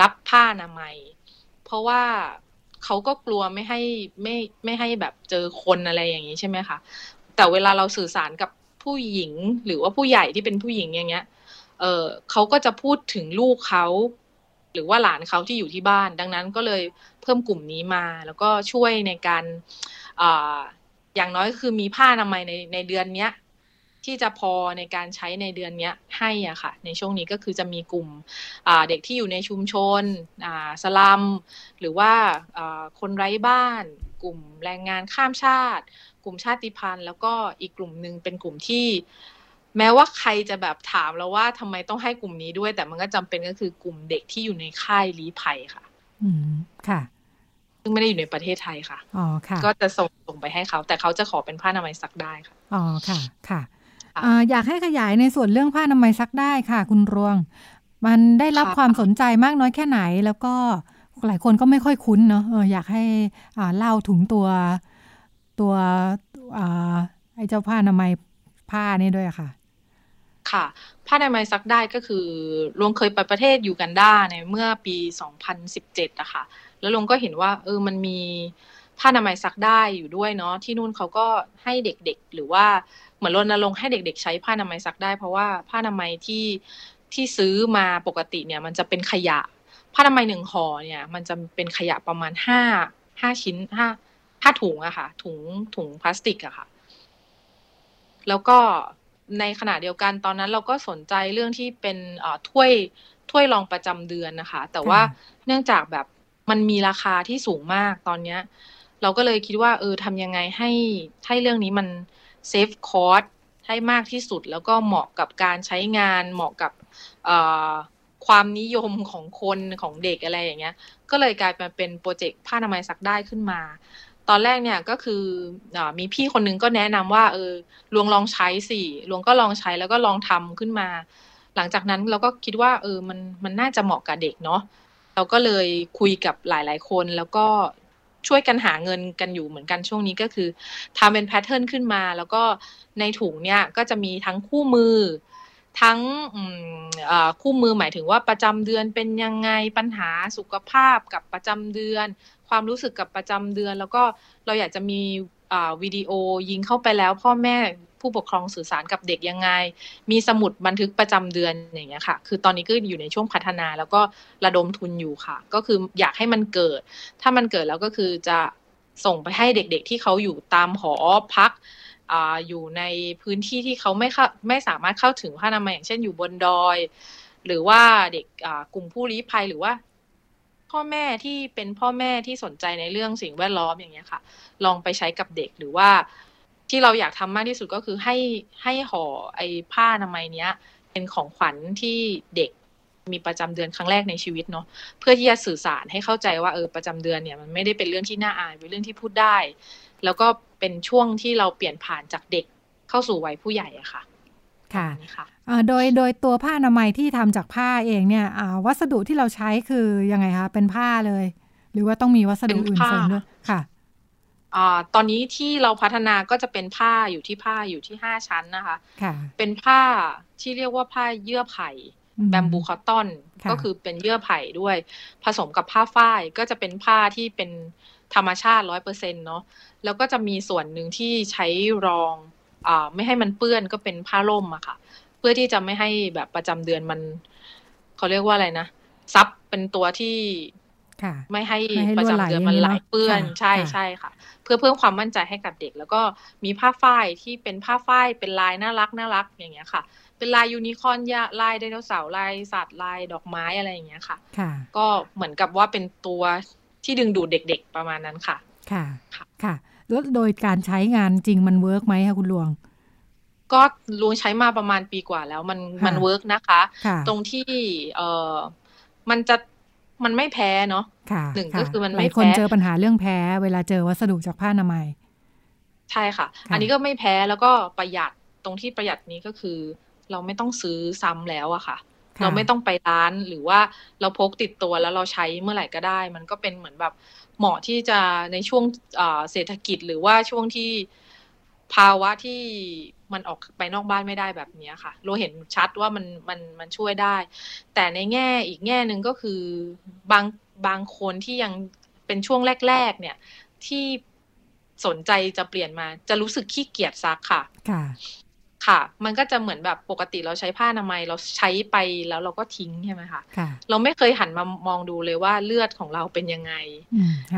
รับผ้าอนามัย เพราะว่าเขาก็กลัวไม่ให้ไม่ไม่ให้แบบเจอคนอะไรอย่างนี้ใช่ไหมคะแต่เวลาเราสื่อสารกับผู้หญิงหรือว่าผู้ใหญ่ที่เป็นผู้หญิงอย่างเงี้ย เออเขาก็จะพูดถึงลูกเขาหรือว่าหลานเขาที่อยู่ที่บ้าน ดังนั้นก็เลยเพิ่มกลุ่มนี้มา แล้วก็ช่วยในการอย่างน้อยคือมีผ้าอนามัยในในเดือนเนี้ย ที่จะพอในการใช้ในเดือนนี้ให้อะค่ะ ในช่วงนี้ก็คือจะมีกลุ่มเด็กที่อยู่ในชุมชนสลัม หรือว่าคนไร้บ้าน กลุ่มแรงงานข้ามชาติ กลุ่มชาติพันธุ์ แล้วก็อีกกลุ่มหนึ่งเป็นกลุ่มที่ แม้ว่าใครจะแบบถามเราว่าทำไมต้องให้กลุ่มนี้ด้วย แต่มันก็จำเป็นก็คือกลุ่มเด็กที่อยู่ในค่ายลี้ภัยค่ะ อืมค่ะซึ่งไม่ได้อยู่ในประเทศไทยค่ะ อ๋อ ค่ะ ก็จะส่งส่งไปให้เขา แต่เขาจะขอเป็นผ้าอนามัยซักได้ค่ะ อ๋อ ค่ะ ค่ะ อยากให้ขยายในส่วนเรื่องผ้าอนามัยซักได้ค่ะ คุณรวง มันได้รับความสนใจมากน้อยแค่ไหน แล้วก็หลายคนก็ไม่ค่อยคุ้นเนาะอยากให้เล่าถึงตัวตัวไอ้เจ้าผ้าอนามัยผ้านี่ด้วยค่ะ ค่ะ ผ้าอนามัยซักได้ก็คือลวงเคยไปประเทศยูกันดาในเมื่อปี 2017อะค่ะ แล้วลวงก็เห็นว่าเออมันมีผ้าอนามัยซักได้อยู่ด้วยเนาะที่นู่นเขาก็ให้เด็กๆ หรือว่า เหมือนรณรงค์ให้เด็ก ๆ ใช้ผ้าอนามัยซักได้ เพราะว่าผ้าอนามัยที่ที่ซื้อมาปกติเนี่ยมันจะเป็นขยะ ผ้าอนามัยหนึ่งห่อเนี่ย มันจะเป็นขยะประมาณห้าห้าชิ้นห้าห้าถุงอะค่ะ ถุงถุงพลาสติกอะค่ะ แล้วก็ในขณะเดียวกันตอนนั้นเราก็สนใจเรื่องที่เป็นถ้วยถ้วยรองประจำเดือนนะคะ แต่ว่าเนื่องจากแบบมันมีราคาที่สูงมากตอนเนี้ย เราก็เลยคิดว่า เออทำยังไงให้ให้เรื่องนี้มัน save cost ให้มากที่สุด แล้วก็เหมาะกับการใช้งาน เหมาะกับความนิยมของคนของเด็กอะไรอย่างเงี้ย ก็เลยกลายมาเป็นโปรเจกต์ผ้าอนามัยซักได้ขึ้นมา ตอนแรกเนี่ยก็คืออมีพี่คนนึงก็แนะนำว่าเออลวงลองใช้สิลวงก็ลองใช้แล้วก็ลองทำขึ้นมา หลังจากนั้นเราก็คิดว่าเออมันมันน่าจะเหมาะกับเด็กเนาะเราก็เลยคุยกับหลาย ๆ คนแล้วก็ ช่วยกันหาเงินกันอยู่เหมือนกันช่วงนี้ก็คือทำเป็นแพทเทิร์นขึ้นมา แล้วก็ในถุงเนี่ยก็จะมีทั้งคู่มือ ทั้งคู่มือหมายถึงว่าประจำเดือนเป็นยังไงปัญหาสุขภาพกับประจำเดือน ความรู้สึกกับประจำเดือน แล้วก็เราอยากจะมีวิดีโอยิงเข้าไปแล้วพ่อแม่ ผู้ปกครองสื่อสารกับเด็กยังไง มีสมุดบันทึกประจำเดือนอย่างเงี้ยค่ะ คือตอนนี้ก็อยู่ในช่วงพัฒนาแล้วก็ระดมทุนอยู่ค่ะ ก็คืออยากให้มันเกิด ถ้ามันเกิดแล้วก็คือจะส่งไปให้เด็กๆที่เขาอยู่ตามหอพักอยู่ในพื้นที่ที่เขาไม่เข้าไม่สามารถเข้าถึงผ้านามัยอย่างเช่นอยู่บนดอย หรือว่าเด็กกลุ่มผู้ลี้ภัยหรือว่า พ่อแม่ที่เป็นพ่อแม่ที่สนใจในเรื่องสิ่งแวดล้อมอย่างเงี้ยค่ะ ลองไปใช้กับเด็กหรือว่า ที่เราอยากทำมากที่สุดก็คือให้ให้ห่อไอ้ผ้าอนามัยเนี้ย เป็นของขวัญที่เด็กมีประจำเดือนครั้งแรกในชีวิตเนาะเพื่อที่จะสื่อสารให้เข้าใจว่าเออประจำเดือนเนี่ยมันไม่ได้เป็นเรื่องที่น่าอายเป็นเรื่องที่พูดได้ แล้วก็เป็นช่วงที่เราเปลี่ยนผ่านจากเด็กเข้าสู่วัยผู้ใหญ่อะค่ะ ค่ะค่ะโดยโดยตัวผ้าอนามัยที่ทำจากผ้าเองเนี่ยวัสดุที่เราใช้คือยังไงคะเป็นผ้าเลย หรือว่าต้องมีวัสดุอื่นเสริมด้วยค่ะอ ตอนนี้ที่เราพัฒนาก็จะเป็นผ้าอยู่ที่ผ้าอยู่ที่ห้าชั้นนะคะค่ะเป็นผ้าที่เรียกว่าผ้าเยื่อไผ่แบมบูคอตตอนก็คือเป็นเยื่อไผ่ด้วย ผสมกับผ้าฝ้ายก็จะเป็นผ้าที่เป็นธรรมชาติร้อยเปอร์เซ็นเนาะแล้วก็จะมีส่วนหนึ่งที่ใช้รองอ่าไม่ให้มันเปื้อนก็เป็นผ้าร่มอะค่ะ เพื่อที่จะไม่ให้แบบประจำเดือนมัน เขาเรียกว่าอะไรนะซับเป็นตัวที่ ไม่ให้ประจำเดือนมันไหลเปื้อนใช่ใช่ค่ะ เพื่อเพิ่มความมั่นใจให้กับเด็ก แล้วก็มีผ้าฝ้ายที่เป็นผ้าฝ้ายเป็นลายน่ารักน่ารักอย่างเงี้ยค่ะ เป็นลายยูนิคอร์นยาลายไดโนเสาร์ลายสัตว์ลายดอกไม้อะไรอย่างเงี้ยค่ะ ก็เหมือนกับว่าเป็นตัวที่ดึงดูดเด็ก ๆ ประมาณนั้นค่ะ ค่ะค่ะ แล้วโดยการใช้งานจริงมัน work ไหมคะคุณลวงก็ลวงใช้มาประมาณปีกว่าแล้วมันมัน work นะคะ ตรงที่เออมันจะ มันไม่แพ้เนาะหนึ่งก็คือมันไม่แพ้คนเจอปัญหาเรื่องแพ้ เวลาเจอวัสดุจากผ้าอนามัย ใช่ค่ะ อันนี้ก็ไม่แพ้แล้วก็ประหยัดตรงที่ประหยัดนี้ก็คือ เราไม่ต้องซื้อซ้ำแล้วอะค่ะ เราไม่ต้องไปร้านหรือว่าเราพกติดตัวแล้วเราใช้เมื่อไหร่ก็ได้ มันก็เป็นเหมือนแบบเหมาะที่จะในช่วงเศรษฐกิจหรือว่าช่วงที่ภาวะที่ มันออกไปนอกบ้านไม่ได้แบบนี้ค่ะ เราเห็นชัดว่ามันมันมันช่วยได้ แต่ในแง่อีกแง่หนึ่งก็คือบางบางคนที่ยังเป็นช่วงแรก ๆ เนี่ยที่สนใจจะเปลี่ยนมา จะรู้สึกขี้เกียจซักค่ะ ค่ะ ค่ะ มันก็จะเหมือนแบบปกติเราใช้ผ้าอนามัยเราใช้ไปแล้วเราก็ทิ้งใช่ไหมคะเราไม่เคยหันมามองดูเลยว่าเลือดของเราเป็นยังไง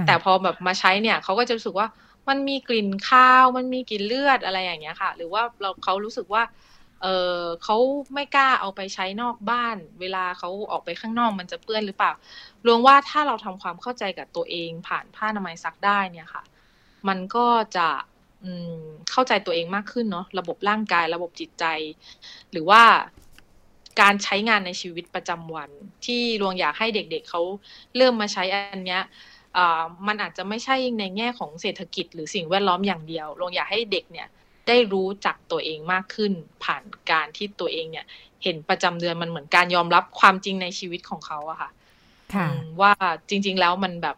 แต่พอแบบมาใช้เนี่ยเขาก็จะรู้สึกว่า มันมีกลิ่นข้าว มันมีกลิ่นเลือดอะไรอย่างเงี้ยค่ะ หรือว่าเราเขารู้สึกว่า เออเขาไม่กล้าเอาไปใช้นอกบ้าน เวลาเขาออกไปข้างนอกมันจะเปื้อนหรือเปล่ารวมว่าถ้าเราทำความเข้าใจกับตัวเองผ่านผ้าอนามัยซักได้เนี่ยค่ะ มันก็จะเข้าใจตัวเองมากขึ้นเนาะระบบร่างกายระบบจิตใจ หรือว่าการใช้งานในชีวิตประจำวัน ที่รวงอยากให้เด็กๆเเขาเริ่มมาใช้อันเนี้ย มันอาจจะไม่ใช่ในแง่ของเศรษฐกิจหรือสิ่งแวดล้อมอย่างเดียวลงอยากให้เด็กเนี่ยได้รู้จักตัวเองมากขึ้น ผ่านการที่ตัวเองเนี่ย เห็นประจำเดือนมันเหมือนการยอมรับความจริงในชีวิตของเขาอะค่ะว่าจริง ๆ แล้วมันแบบ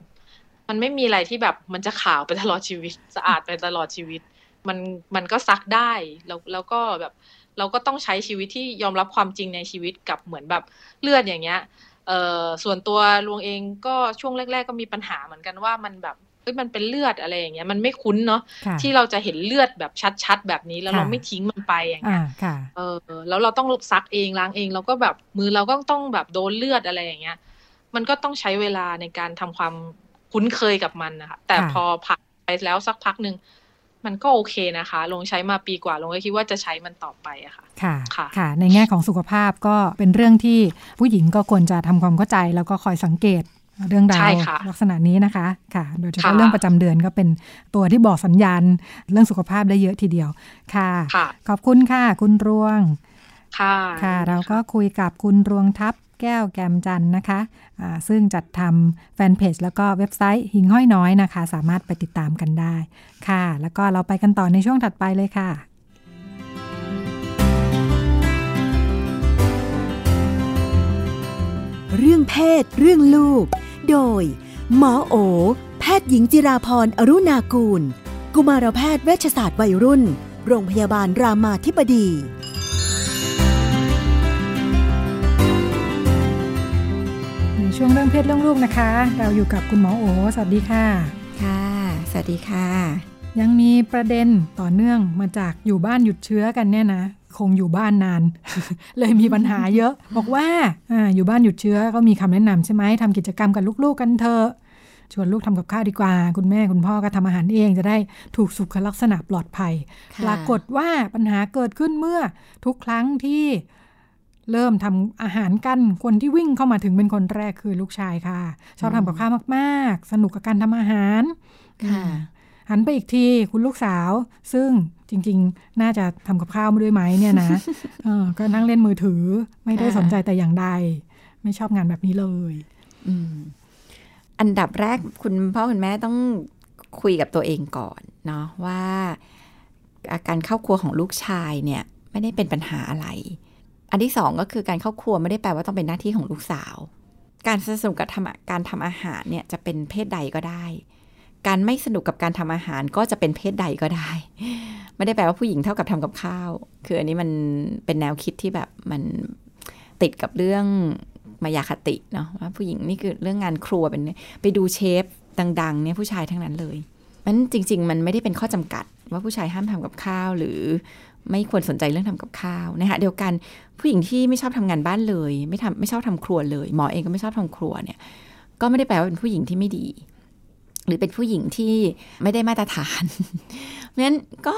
มันไม่มีอะไรที่แบบมันจะขาวไปตลอดชีวิต สะอาดไปตลอดชีวิต มันมันก็ซักได้แล้วแล้วก็แบบ เราก็ต้องใช้ชีวิตที่ยอมรับความจริงในชีวิตกับเหมือนแบบเลือดอย่างเงี้ย เอ่อส่วนตัวลวงเองก็ช่วงแรก ๆ ก็มีปัญหาเหมือนกันว่ามันแบบเอ้ยมันเป็นเลือดอะไรอย่างเงี้ยมันไม่คุ้นเนาะที่เราจะเห็นเลือดแบบชัดๆแบบนี้แล้วเราไม่ทิ้งมันไปอย่างเงี้ยเออแล้วเราต้องซักเองล้างเองเราก็แบบมือเราก็ต้องแบบโดนเลือดอะไรอย่างเงี้ย มันก็ต้องใช้เวลาในการทำความคุ้นเคยกับมันนะคะแต่พอผ่านไปแล้วสักพักหนึ่ง มันก็โอเคนะคะ ลงใช้มาปีกว่าลงก็คิดว่าจะใช้มันต่อไปอะค่ะค่ะค่ะในแง่ของสุขภาพก็เป็นเรื่องที่ผู้หญิงก็ควรจะทำความเข้าใจ แล้วก็คอยสังเกตเรื่องราวลักษณะนี้นะคะค่ะ โดยเฉพาะเรื่องประจำเดือนก็เป็นตัวที่บอกสัญญาณเรื่องสุขภาพได้เยอะทีเดียวค่ะ ขอบคุณค่ะ คุณรวงค่ะค่ะเราก็คุยกับคุณรวงทับ แก้วแกมจันนะคะะซึ่งจัดทำแฟนเพจแล้วก็เว็บไซต์หิงห้อยน้อยนะคะ สามารถไปติดตามกันได้ค่ะ แล้วก็เราไปกันต่อในช่วงถัดไปเลยค่ะเรื่องเพศ เรื่องลูก โดย หมอโอ แพทย์หญิงจิราพรอรุณากูล กุมารแพทย์เวชศาสตร์วัยรุ่น โรงพยาบาลรามาธิบดี ช่วงเรื่องเพศเรื่องลูกนะคะ เราอยู่กับคุณหมอโอสวัสดีค่ะ ค่ะ สวัสดีค่ะ ยังมีประเด็นต่อเนื่องมาจากอยู่บ้านหยุดเชื้อกันเนี่ยนะคงอยู่บ้านนาน เลยมีปัญหาเยอะ บอกว่าออยู่บ้านหยุดเชื้อก็มีคำแนะนำใช่ไหมทำกิจกรรมกับลูกๆกันเถอะชวนลูกทำกับข้าวดีกว่า คุณแม่คุณพ่อก็ทำอาหารเองจะได้ถูกสุขลักษณะปลอดภัย ปรากฏว่าปัญหาเกิดขึ้นเมื่อทุกครั้งที่ เริ่มทำอาหารกันคนที่วิ่งเข้ามาถึงเป็นคนแรกคือลูกชายค่ะ ชอบทำกับข้าวมากๆ สนุกกับการทำอาหารค่ะหันไปอีกทีคุณลูกสาว ซึ่งจริง ๆ น่าจะทำกับข้าวมาด้วยไหมเนี่ยนะก็นั่งเล่นมือถือไม่ได้สนใจแต่อย่างใด ไม่ชอบงานแบบนี้เลยอันดับแรกคุณพ่อคุณแม่ต้องคุยกับตัวเองก่อนเนาะว่าอาการเข้าครัวของลูกชายเนี่ย ไม่ได้เป็นปัญหาอะไร อันที่สองก็คือการเข้าครัวไม่ได้แปลว่าต้องเป็นหน้าที่ของลูกสาว การสนุกกับทำการทำอาหารเนี่ยจะเป็นเพศใดก็ได้ การไม่สนุกกับการทำอาหารก็จะเป็นเพศใดก็ได้ ไม่ได้แปลว่าผู้หญิงเท่ากับทำกับข้าว คืออันนี้มันเป็นแนวคิดที่แบบมันติดกับเรื่องมายาคติเนาะว่าผู้หญิงนี่คือเรื่องงานครัวเป็นไปดูเชฟดัง ๆ เนี่ยผู้ชายทั้งนั้นเลยมันจริง ๆ มันไม่ได้เป็นข้อจำกัดว่าผู้ชายห้ามทำกับข้าวหรือ ไม่ควรสนใจเรื่องทำกับข้าวนะคะเดียวกันผู้หญิงที่ไม่ชอบทำงานบ้านเลย ไม่ทำไม่ชอบทำครัวเลย หมอเองก็ไม่ชอบทำครัวเนี่ย ก็ไม่ได้แปลว่าเป็นผู้หญิงที่ไม่ดี หรือเป็นผู้หญิงที่ไม่ได้มาตรฐานเพราะฉะนั้นก็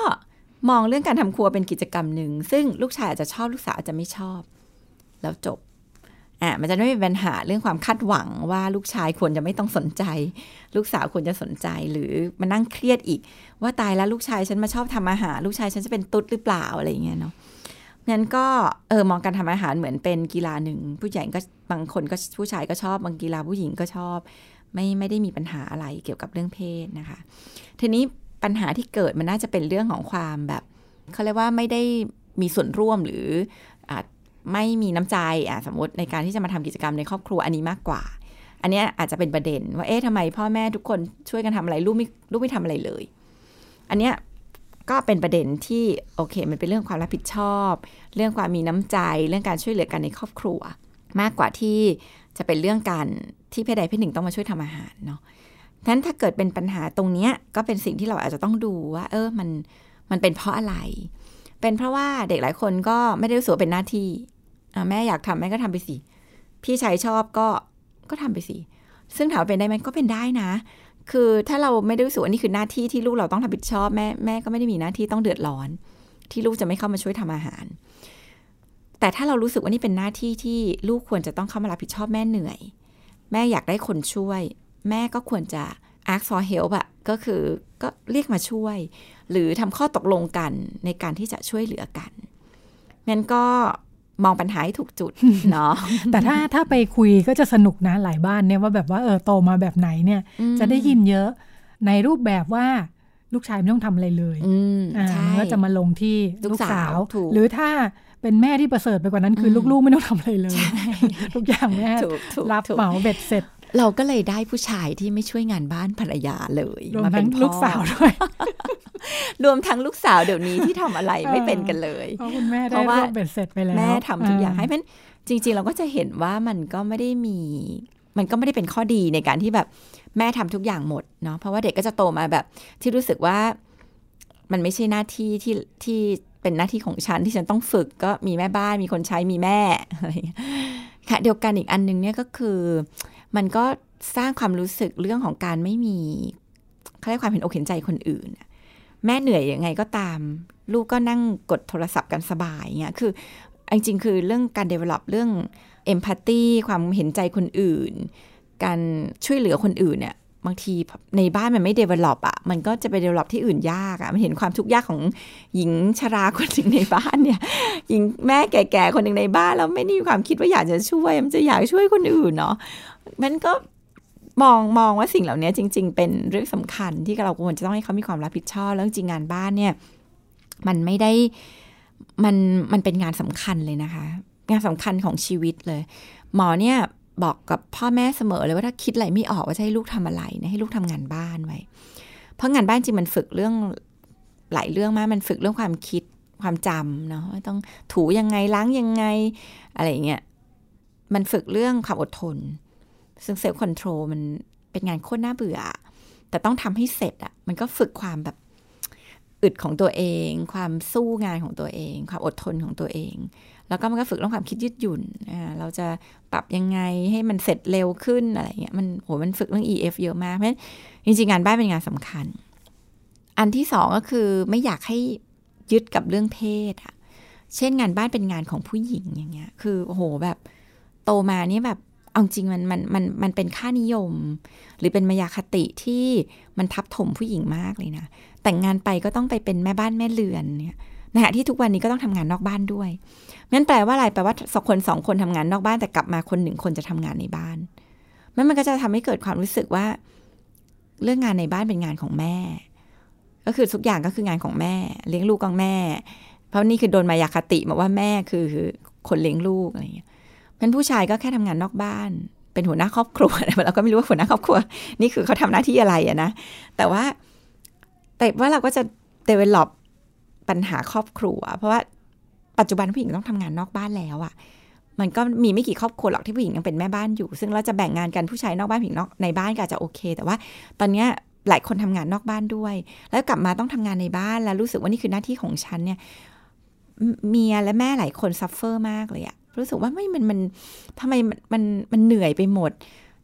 มองเรื่องการทำครัวเป็นกิจกรรมหนึ่งซึ่งลูกชายอาจจะชอบลูกสาวอาจจะไม่ชอบ แล้วจบ อะมันจะไม่มีปัญหาเรื่องความคาดหวังว่าลูกชายควรจะไม่ต้องสนใจ ลูกสาวควรจะสนใจหรือมานั่งเครียดอีก ว่าตายแล้วลูกชายฉันมาชอบทำอาหาร ลูกชายฉันจะเป็นตุ๊ดหรือเปล่าอะไรอย่างเงี้ยเนาะงั้นก็เออมองการทำอาหารเหมือนเป็นกีฬาหนึ่ง ผู้ใหญ่ก็บางคนก็ผู้ชายก็ชอบบางกีฬาผู้หญิงก็ชอบ ไม่ไม่ได้มีปัญหาอะไรเกี่ยวกับเรื่องเพศนะคะ ทีนี้ปัญหาที่เกิดมันน่าจะเป็นเรื่องของความแบบเขาเรียกว่าไม่ได้มีส่วนร่วมหรือ ไม่มีน้ำใจอะสมมติในการที่จะมาทำกิจกรรมในครอบครัวอันนี้มากกว่า อันนี้อาจจะเป็นประเด็นว่าเอ๊ะทำไมพ่อแม่ทุกคนช่วยกันทำอะไรลูกไม่ลูกไม่ทำอะไรเลย อันเนี้ยก็เป็นประเด็นที่โอเค มันเป็นเรื่องความรับผิดชอบ เรื่องความมีน้ำใจ เรื่องการช่วยเหลือกันในครอบครัว มากกว่าที่จะเป็นเรื่องการที่เพศใดเพศหนึ่งต้องมาช่วยทำอาหารเนาะฉะนั้นถ้าเกิดเป็นปัญหาตรงเนี้ยก็เป็นสิ่งที่เราอาจจะต้องดูว่า เออมันมันเป็นเพราะอะไร เป็นเพราะว่าเด็กหลายคนก็ไม่ได้รู้สึกเป็นหน้าที่ แม่อยากทำแม่ก็ทำไปสิ พี่ชายชอบก็ก็ทำไปสิ ซึ่งถามเป็นได้ไหมก็เป็นได้นะ คือถ้าเราไม่ได้รู้สึกว่านี่คือหน้าที่ที่ลูกเราต้องรับผิดชอบแม่แม่ก็ไม่ได้มีหน้าที่ต้องเดือดร้อน ที่ลูกจะไม่เข้ามาช่วยทำอาหาร แต่ถ้าเรารู้สึกว่านี่เป็นหน้าที่ที่ลูกควรจะต้องเข้ามารับผิดชอบแม่เหนื่อย แม่อยากได้คนช่วย แม่ก็ควรจะ ask for help อะก็คือก็เรียกมาช่วย หรือทำข้อตกลงกันในการที่จะช่วยเหลือกันงั้นก็ มองปัญหาให้ถูกจุดเนาะแต่ถ้าถ้าไปคุยก็จะสนุกนะหลายบ้านเนี่ยว่าแบบว่าเออโตมาแบบไหนเนี่ย จะได้ยินเยอะในรูปแบบว่าลูกชายไม่ต้องทำอะไรเลยอ่าก็จะมาลงที่ลูกสาว หรือถ้าเป็นแม่ที่ประเสริฐไปกว่านั้นคือลูกๆไม่ต้องทำอะไรเลย ทุกอย่างแม่รับเหมาเบ็ดเสร็จ เราก็เลยได้ผู้ชายที่ไม่ช่วยงานบ้านภรรยาเลยมาเป็นลูกสาวด้วย รวมทั้งลูกสาวเดี๋ยวนี้ที่ทำอะไรไม่เป็นกันเลยเพราะคุณแม่ได้ร่วมเบ็ดเสร็จไปแล้วแม่ทำทุกอย่างให้เพราะจริง ๆ เราก็จะเห็นว่ามันก็ไม่ได้มี มันก็ไม่ได้เป็นข้อดีในการที่แบบแม่ทำทุกอย่างหมดเนาะเพราะว่าเด็กก็จะโตมาแบบ ที่รู้สึกว่ามันไม่ใช่หน้าที่ที่ที่เป็นหน้าที่ของฉันที่ฉันต้องฝึกก็มีแม่บ้านมีคนใช้มีแม่อะไรค่ะเดียวกันอีกอันนึงเนี่ยก็คือ มันก็สร้างความรู้สึกเรื่องของการไม่มีเขาเรียกความเห็นอกเห็นใจคนอื่น แม่เหนื่อยยังไงก็ตาม ลูกก็นั่งกดโทรศัพท์กันสบายเงี้ยคือจริงๆคือเรื่องการ develop เรื่อง empathy ความเห็นใจคนอื่น การช่วยเหลือคนอื่นเนี่ย บางทีในบ้านมันไม่ develop อะ มันก็จะไป develop ที่อื่นยากอะ มันเห็นความทุกข์ยากของหญิงชราคนหนึ่งในบ้านเนี่ย หญิงแม่แก่ๆคนหนึ่งในบ้านแล้วไม่ได้มีความคิดว่าอยากจะช่วย มันจะอยากช่วยคนอื่นเนาะ มันก็มองมองว่าสิ่งเหล่านี้จริง ๆ เป็นเรื่องสำคัญที่เราควรจะต้องให้เขามีความรับผิดชอบ แล้วจริงงานบ้านเนี่ย มันไม่ได้มันมันเป็นงานสำคัญเลยนะคะ งานสำคัญของชีวิตเลย หมอเนี่ย บอกกับพ่อแม่เสมอเลยว่าถ้าคิดอะไรไม่ออกว่าจะให้ลูกทำอะไรนะให้ลูกทำงานบ้านไว้ เพราะงานบ้านจริงมันฝึกเรื่องหลายเรื่องมากมันฝึกเรื่องความคิดความจำเนาะต้องถูยังไงล้างยังไง อะไรอย่างเงี้ยมันฝึกเรื่องความอดทน ซึ่ง self-control มันเป็นงานโคตรน่าเบื่อ แต่ต้องทำให้เสร็จอะมันก็ฝึกความแบบอึดของตัวเอง ความสู้งานของตัวเอง ความอดทนของตัวเอง แล้วก็มันก็ฝึกเรื่องความคิดยืดหยุ่นเราจะปรับยังไงให้มันเสร็จเร็วขึ้นอะไรเงี้ยมันโหมันฝึกเรื่อง EF เยอะมากเพราะฉะนั้นจริงๆงานบ้านเป็นงานสำคัญ อันที่สองก็คือไม่อยากให้ยึดกับเรื่องเพศอะเช่นงานบ้านเป็นงานของผู้หญิงอย่างเงี้ย คือโอ้โหแบบโตมานี่แบบเอาจริงมันมันมันมันเป็นค่านิยม หรือเป็นมายาคติที่มันทับถมผู้หญิงมากเลยนะ แต่งงานไปก็ต้องไปเป็นแม่บ้านแม่เรือนเนี่ย นะฮะที่ทุกวันนี้ก็ต้องทำงานนอกบ้านด้วยนั่นแปลว่าอะไรแปลว่าสองคนสองคนทำงานนอกบ้านแต่กลับมาคนหนึ่งคนจะทำงานในบ้านมันมันก็จะทำให้เกิดความรู้สึกว่า เรื่องงานในบ้านเป็นงานของแม่ ก็คือทุกอย่างก็คืองานของแม่ เลี้ยงลูกของแม่ เพราะนี่คือโดนมายาคติมาว่าแม่คือคนเลี้ยงลูกอะไรอย่างเงี้ยเป็นผู้ชายก็แค่ทำงานนอกบ้าน เป็นหัวหน้าครอบครัวเราก็ไม่รู้ว่าหัวหน้าครอบครัว นี่คือเขาทำหน้าที่อะไรอะนะแต่ว่า แต่ว่าเราก็จะ develop ปัญหาครอบครัว เพราะว่าปัจจุบันผู้หญิงต้องทำงานนอกบ้านแล้วอะ่ะมันก็มีไม่กี่ครอบครัวหรอกที่ผู้หญิงยังเป็นแม่บ้านอยู่ ซึ่งเราจะแบ่งงานกันผู้ชายนอกบ้านผู้หญิงนอกในบ้านก็อาจจะโอเค แต่ว่าตอนนี้หลายคนทำงานนอกบ้านด้วย แล้วกลับมาต้องทำงานในบ้านแล้วรู้สึกว่านี่คือหน้าที่ของฉันเนี่ยเมียและแม่หลายคน suffer มากเลยอะรู้สึกว่าไม่มันมันทำไมมันมันมันเหนื่อยไปหมด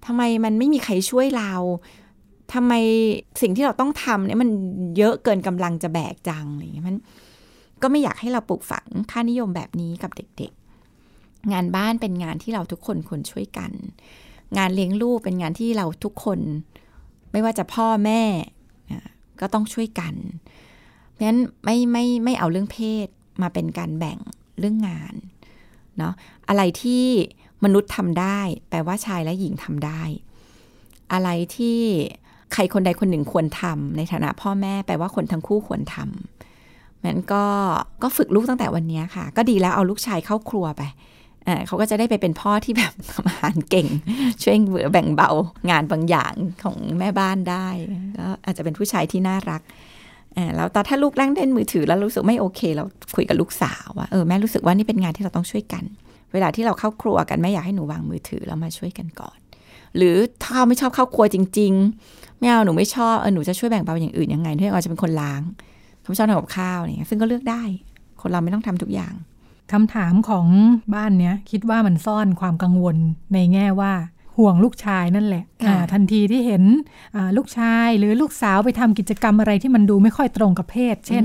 ทำไมมันไม่มีใครช่วยเรา ทำไมสิ่งที่เราต้องทำเนี่ยมันเยอะเกินกำลังจะแบกจังอะไรอย่างเงี้ยมันก็ไม่อยากให้เราปลูกฝังค่านิยมแบบนี้กับเด็กๆ งานบ้านเป็นงานที่เราทุกคนควรช่วยกัน งานเลี้ยงลูกเป็นงานที่เราทุกคน ไม่ว่าจะพ่อแม่ก็ต้องช่วยกัน เพราะฉะนั้นไม่ไม่ไม่เอาเรื่องเพศมาเป็นการแบ่งเรื่องงานเนาะอะไรที่มนุษย์ทำได้ แปลว่าชายและหญิงทำได้ อะไรที่ ใครคนใดคนหนึ่งควรทำในฐานะพ่อแม่แปลว่าคนทั้งคู่ควรทำมันก็ก็ฝึกลูกตั้งแต่วันนี้ค่ะ ก็ดีแล้วเอาลูกชายเข้าครัวไปเขาก็จะได้ไปเป็นพ่อที่แบบทำอาหารเก่ง ช่วยเหลือแบ่งเบางานบางอย่างของแม่บ้านได้ก็อาจจะเป็นผู้ชายที่น่ารักแล้วตอนถ้าลูกแร่งเล่นมือถือแล้วรู้สึกไม่โอเค เราคุยกับลูกสาวว่าเออแม่รู้สึกว่านี่เป็นงานที่เราต้องช่วยกัน เวลาที่เราเข้าครัวกันแม่อยากให้หนูวางมือถือแล้วมาช่วยกันก่อน หรือถ้าไม่ชอบเข้าครัวจริง ๆ ไม่เอาหนูไม่ชอบเออหนูจะช่วยแบ่งเบาอย่างอื่นยังไงที่เราจะเป็นคนล้างเขาชอบทำกับข้าวอะไรเงี้ยซึ่งก็เลือกได้ คนเราไม่ต้องทำทุกอย่างคำถามของบ้านเนี้ยคิดว่ามันซ่อนความกังวลในแง่ว่าห่วงลูกชายนั่นแหละทันทีที่เห็นลูกชายหรือลูกสาวไปทำกิจกรรมอะไรที่มันดูไม่ค่อยตรงกับเพศ เช่น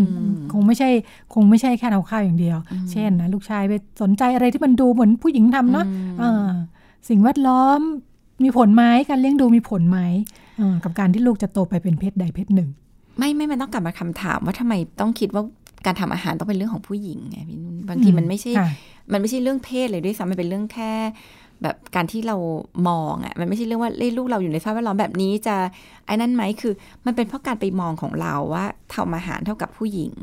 คงไม่ใช่คงไม่ใช่แค่เอาข้าวอย่างเดียว เช่นนะลูกชายไปสนใจอะไรที่มันดูเหมือนผู้หญิงทำเนาะสิ่งแวดล้อมมีผลไหมการเลี้ยงดูมีผลไหม กับการที่ลูกจะโตไปเป็นเพศใดเพศหนึ่ง ไม่ไม่มันต้องกลับมาคำถามว่าทำไมต้องคิดว่าการทำอาหารต้องเป็นเรื่องของผู้หญิงไงพี่นุ่นบางทีมันไม่ใช่ มันไม่ใช่เรื่องเพศเลยด้วยซ้ำมันเป็นเรื่องแค่แบบการที่เรามองอะ่ะมันไม่ใช่เรื่องว่าเล่ลูกเราอยู่ในสภาพแวดล้อมแบบนี้จะไอ้นั่นไหมคือ มันเป็นเพราะการไปมองของเราว่าทำอาหารเท่ากับผู้หญิง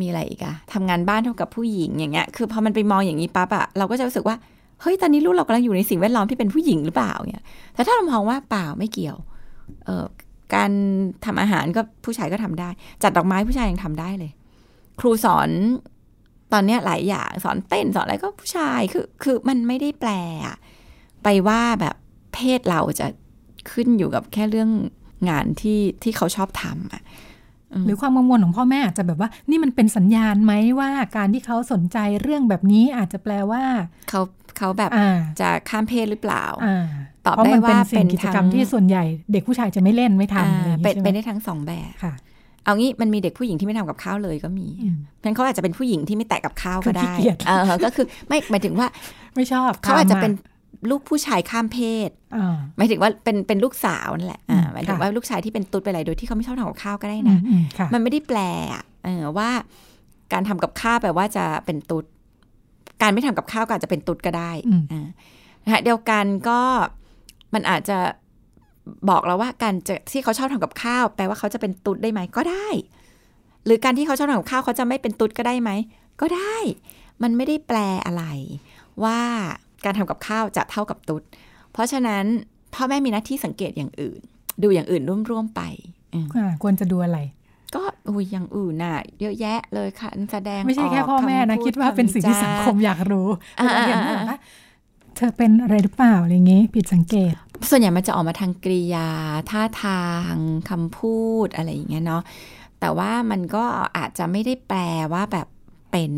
มีอะไรอีกอะทำงานบ้านเท่ากับผู้หญิงอย่างเงี้ย คือพอมันไปมองอย่างนี้ปั๊บอะเราก็จะรู้สึกว่า เฮ้ยตอนนี้ลูกเรากำลังอยู่ในสิ่งแวดล้อมที่เป็นผู้หญิงหรือเปล่าเนี่ยแต่ถ้าเรามองว่าเปล่าไม่เกี่ยวเออการทำอาหารก็ผู้ชายก็ทำได้ จัดดอกไม้ผู้ชายยังทำได้เลย ครูสอนตอนเนี้ยหลายอย่างสอนเต้นสอนอะไรก็ผู้ชายคือคือมันไม่ได้แปลไปว่าแบบเพศเราจะขึ้นอยู่กับแค่เรื่องงานที่ที่เขาชอบทำอะ หรือความกังวลของพ่อแม่อาจจะแบบว่า นี่มันเป็นสัญญาณไหมว่าการที่เขาสนใจเรื่องแบบนี้อาจจะแปลว่า เขาเขาแบบจะข้ามเพศหรือเปล่าตอบได้ว่าเป็นกิจกรรมที่ส่วนใหญ่ เด็กผู้ชายจะไม่เล่นไม่ทำเป็นเป็นได้ทั้งสองแบบค่ะเอางี้มันมีเด็กผู้หญิงที่ไม่ทำกับข้าวเลยก็มีเพราะเขาอาจจะเป็นผู้หญิงที่ไม่แตะกับข้าวก็ได้เออก็คือไม่หมายถึงว่าไม่ชอบเขาอาจจะเป็น ลูกผู้ชายข้ามเพศหมายถึงว่าเป็นเป็นลูกสาวนั่นแหละหมายถึงว่าลูกชายที่เป็นตุ๊ดไปอะไรโดยที่เขาไม่ชอบทำกับข้าวก็ได้นะ มันไม่ได้แปลว่าการทำกับข้าวแปลว่าจะเป็นตุ๊ด การไม่ทำกับข้าวก็อาจจะเป็นตุ๊ดก็ได้นะฮะเดียวกันก็มันอาจจะบอกเราว่าการจะที่เขาชอบทำกับข้าว แปลว่าเขาจะเป็นตุ๊ดได้ไหมก็ได้ หรือการที่เขาชอบทำกับข้าวเขาจะไม่เป็นตุ๊ดก็ได้ไหมก็ได้ มันไม่ได้แปลอะไรว่า การทำกับข้าวจะเท่ากับตุ๊ด เพราะฉะนั้นพ่อแม่มีหน้าที่สังเกตอย่างอื่น ดูอย่างอื่นร่วมๆไปควรจะดูอะไร ก็อุ้ยอย่างอื่นน่ะ เยอะแยะเลยค่ะแสดงไม่ใช่แค่พ่อแม่นะคิดว่าเป็นสิ่งที่สังคมอยากรู้เห็นว่าเธอเป็นอะไรหรือเปล่าอะไรเงี้ ผิดสังเกต ส่วนใหญ่มันจะออกมาทางกริยา ท่าทางคำพูดอะไรอย่างเงี้ยเนาะแต่ว่ามันก็อาจจะไม่ได้แปลว่าแบบ เป็น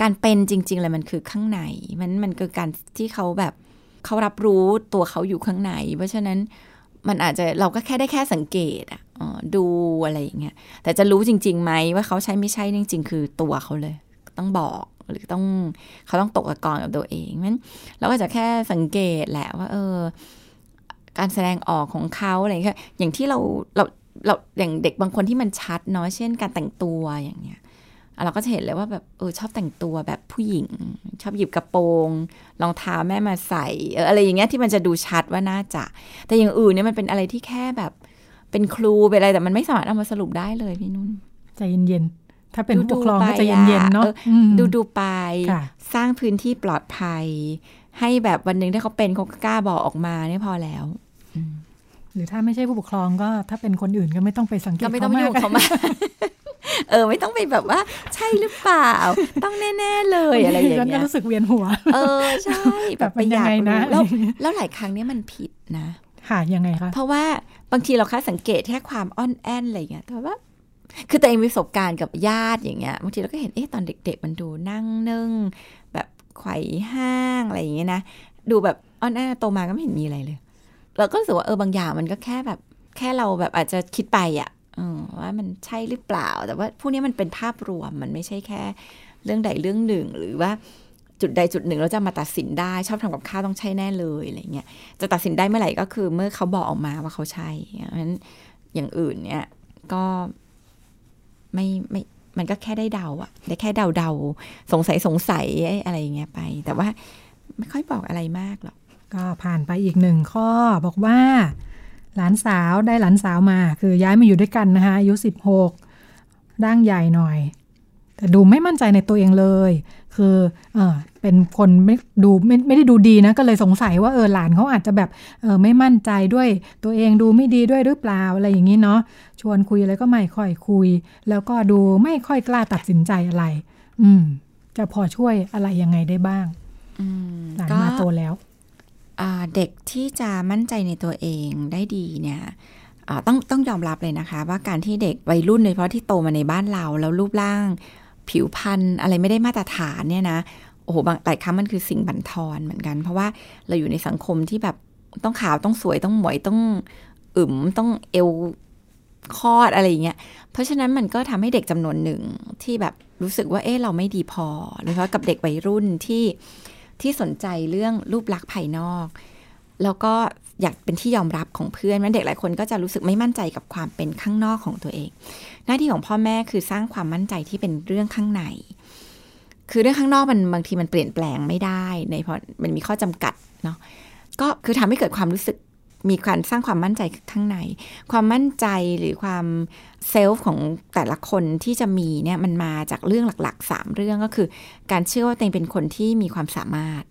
การเป็นจริง ๆ เลยมันคือข้างใน มันมันคือการที่เขาแบบเขารับรู้ตัวเขาอยู่ข้างใน เพราะฉะนั้นมันอาจจะเราก็แค่ได้แค่สังเกตอะดูอะไรอย่างเงี้ยแต่จะรู้จริงๆไหมว่าเขาใช่ไม่ใช่จริง ๆ คือตัวเขาเลย ต้องบอกหรือต้องเขาต้องตกตะกอนกับตัวเองนั้นเราก็จะแค่สังเกตแหละว่า เออ การแสดงออกของเขาอะไรอย่างเงี้ยอย่างที่เราเราเราอย่างเด็กบางคนที่มันชัดเนาะเช่นการแต่งตัวอย่างเงี้ย เราก็จะเห็นเลยว่าแบบเออชอบแต่งตัวแบบผู้หญิง ชอบหยิบกระโปรงรองเท้าแม่มาใส่เอออะไรอย่างเงี้ยที่มันจะดูชัดว่าน่าจะ แต่อย่างอื่นเนี่ยมันเป็นอะไรที่แค่แบบ เป็นครูเป็นอะไรแต่มันไม่สามารถเอามาสรุปได้เลยพี่นุ่นใจเย็นๆถ้าเป็นผู้ปกครองก็จะเย็นๆเนาะดูดูไป สร้างพื้นที่ปลอดภัย ให้แบบวันหนึ่งถ้าเขาเป็นเขากล้าบอกออกมาเนี่ยพอแล้วหรือถ้าไม่ใช่ผู้ปกครองก็ถ้าเป็นคนอื่นก็ไม่ต้องไปสังเกตเขาไม่ต้องยุ่งเขามา เออ ไม่ต้องไปแบบว่าใช่หรือเปล่า ต้องแน่ ๆ เลยอะไรอย่างเงี้ยรู้สึกเวียนหัว เออ ใช่ แบบไปอยากรู้แล้วแล้วหลายครั้งนี้มันผิดนะ ค่ะยังไงคะเพราะว่าบางทีเราแค่สังเกตแค่ความอ่อนแอนอะไรเงี้ยแต่ว่าคือตัวเองมีประสบการณ์กับญาติอย่างเงี้ยบางทีเราก็เห็นเอ๊ะตอนเด็ก ๆ มันดูนั่งนึ่ง แบบไขว่ห้างอะไรอย่างเงี้ยนะดูแบบอ่อนแอนโตมาก็ไม่เห็นมีอะไรเลย เราก็รู้สึกว่าเออบางอย่างมันก็แค่แบบ แค่เราแบบอาจจะคิดไปอะ ว่ามันใช่หรือเปล่า แต่ว่าพวกนี้มันเป็นภาพรวมมันไม่ใช่แค่เรื่องใดเรื่องหนึ่ง หรือว่าจุดใดจุดหนึ่งเราจะมาตัดสินได้ ชอบทำกับข้าวต้องใช่แน่เลยอะไรเงี้ยจะตัดสินได้เมื่อไหร่ก็คือเมื่อเขาบอกออกมาว่าเขาใช่เพราะฉะนั้นอย่างอื่นเนี่ยก็ไม่ไม่มันก็แค่ได้เดาอะได้แค่เดาเดาสงสัยสงสัยอะไรเงี้ยไป แต่ว่าไม่ค่อยบอกอะไรมากหรอกก็ผ่านไปอีกหนึ่งข้อบอกว่า หลานสาวได้หลานสาวมา คือย้ายมาอยู่ด้วยกันนะคะอายุสิบหกร่างใหญ่หน่อย แต่ดูไม่มั่นใจในตัวเองเลย คือเออเป็นคนไม่ดูไม่ไม่ได้ดูดีนะ ก็เลยสงสัยว่าเออหลานเขาอาจจะแบบเออไม่มั่นใจด้วยตัวเองดูไม่ดีด้วยหรือเปล่าอะไรอย่างนี้เนาะชวนคุยอะไรก็ไม่ค่อยคุย แล้วก็ดูไม่ค่อยกล้าตัดสินใจอะไร อืม จะพอช่วยอะไรยังไงได้บ้างหลานมาโตแล้ว เด็กที่จะมั่นใจในตัวเองได้ดีเนี่ยต้องต้องยอมรับเลยนะคะ ว่าการที่เด็กวัยรุ่นโดยเฉพาะที่โตมาในบ้านเรา แล้วรูปร่าง ผิวพรรณอะไรไม่ได้มาตรฐานเนี่ยนะโอ้โหบางหลายครั้งมันคือสิ่งบั่นทอนเหมือนกัน เพราะว่าเราอยู่ในสังคมที่แบบต้องขาวต้องสวยต้องหมวยต้องอึมต้องเอวคลอดอะไรอย่างเงี้ย เพราะฉะนั้นมันก็ทำให้เด็กจำนวนหนึ่งที่แบบรู้สึกว่าเอ๊ะเราไม่ดีพอโดยเฉพาะกับเด็กวัยรุ่นที่ ที่สนใจเรื่องรูปลักษณ์ภายนอก แล้วก็อยากเป็นที่ยอมรับของเพื่อนมันเด็กหลายคนก็จะรู้สึกไม่มั่นใจกับความเป็นข้างนอกของตัวเอง หน้าที่ของพ่อแม่คือสร้างความมั่นใจที่เป็นเรื่องข้างใน คือเรื่องข้างนอกมันบางทีมันเปลี่ยนแปลงไม่ได้ ในเพราะมันมีข้อจำกัดเนาะก็คือทำให้เกิดความรู้สึก มีการสร้างความมั่นใจข้างใน ความมั่นใจหรือความเซลฟ์ของแต่ละคนที่จะมีเนี่ยมันมาจากเรื่องหลักๆ 3 เรื่องก็คือ การเชื่อว่าตัวเองเป็นคนที่มีความสามารถ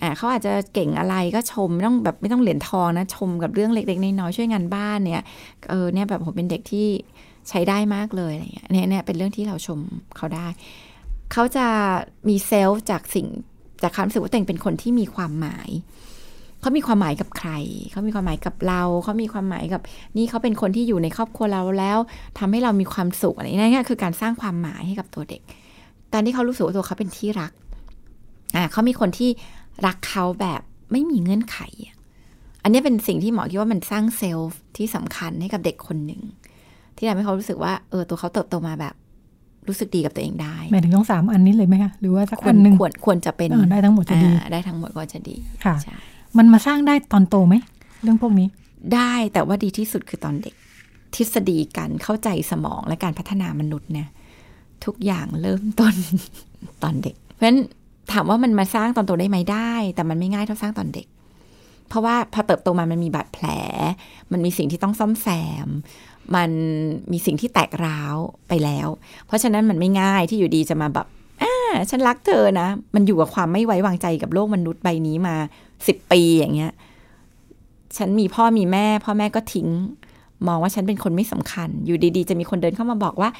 อ่าเขาอาจจะเก่งอะไรก็ชมไม่ต้องแบบไม่ต้องเหรียญทองนะ ชมกับเรื่องเล็กๆน้อยๆช่วยงานบ้านเนี่ยเออเนี่ยแบบผมเป็นเด็กที่ใช้ได้มากเลยอะไรเงี้ยเนี่ยเนี่ยเป็นเรื่องที่เราชมเขาได้ เขาจะมีเซลฟ์จากสิ่งจากความรู้สึกว่าตัวเองเป็นคนที่มีความหมาย เขามีความหมายกับใคร เขามีความหมายกับเรา เขามีความหมายกับ นี่เขาเป็นคนที่อยู่ในครอบครัวเราแล้วทำให้เรามีความสุขอะไรนี่คือการสร้างความหมายให้กับตัวเด็กการที่เขารู้สึกว่าตัวเขาเป็นที่รัก อ่าเขามีคนที่รักเขาแบบไม่มีเงื่อนไข อันนี้เป็นสิ่งที่หมอคิดว่ามันสร้างเซลล์ที่สำคัญให้กับเด็กคนหนึ่งที่ทำให้เขารู้สึกว่าเออตัวเขาเติบโตมาแบบรู้สึกดีกับตัวเองได้หมายถึงต้องสามอันนี้เลยไหมคะหรือว่าสักอันหนึ่งควรควรจะเป็นได้ทั้งหมดจะดีได้ทั้งหมดก็จะดีค่ะ มันมาสร้างได้ตอนโตไหม เรื่องพวกนี้ ได้แต่ว่าดีที่สุดคือตอนเด็ก ทฤษฎีการเข้าใจสมองและการพัฒนามนุษย์เนี่ย ทุกอย่างเริ่มต้นตอนเด็ก เพราะฉะนั้นถามว่ามันมาสร้างตอนโตได้ไหมได้ แต่มันไม่ง่ายเท่าสร้างตอนเด็ก เพราะว่าพอเติบโตมามันมีบาดแผล มันมีสิ่งที่ต้องซ่อมแซม มันมีสิ่งที่แตกร้าวไปแล้ว เพราะฉะนั้นมันไม่ง่ายที่อยู่ดีจะมาแบบฉันรักเธอนะ มันอยู่กับความไม่ไว้วางใจกับโลกมนุษย์ใบนี้มา สิบปีอย่างเงี้ย ฉันมีพ่อมีแม่ พ่อแม่ก็ทิ้ง มองว่าฉันเป็นคนไม่สำคัญ อยู่ดีๆ จะมีคนเดินเข้ามาบอกว่า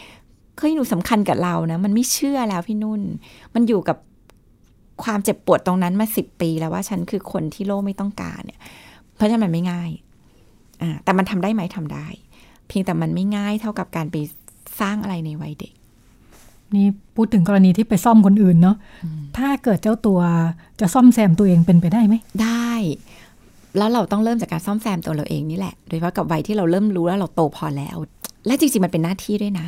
เคยหนูสำคัญกับเรานะ มันไม่เชื่อแล้วพี่นุ่น มันอยู่กับความเจ็บปวดตรงนั้นมาสิบปีแล้วว่าฉันคือคนที่โลกไม่ต้องการเนี่ย เพราะฉะนั้นมันไม่ง่ายอ่าแต่มันทำได้ไหมทำได้ เพียงแต่มันไม่ง่ายเท่ากับการไปสร้างอะไรในวัยเด็ก นี่พูดถึงกรณีที่ไปซ่อมคนอื่นเนาะถ้าเกิดเจ้าตัวจะซ่อมแซมตัวเองเป็นไปได้ไหมได้ แล้วเราต้องเริ่มจากการซ่อมแซมตัวเราเองนี่แหละ โดยเฉพาะกับวัยที่เราเริ่มรู้แล้วเราโตพอแล้ว และจริงๆมันเป็นหน้าที่ด้วยนะ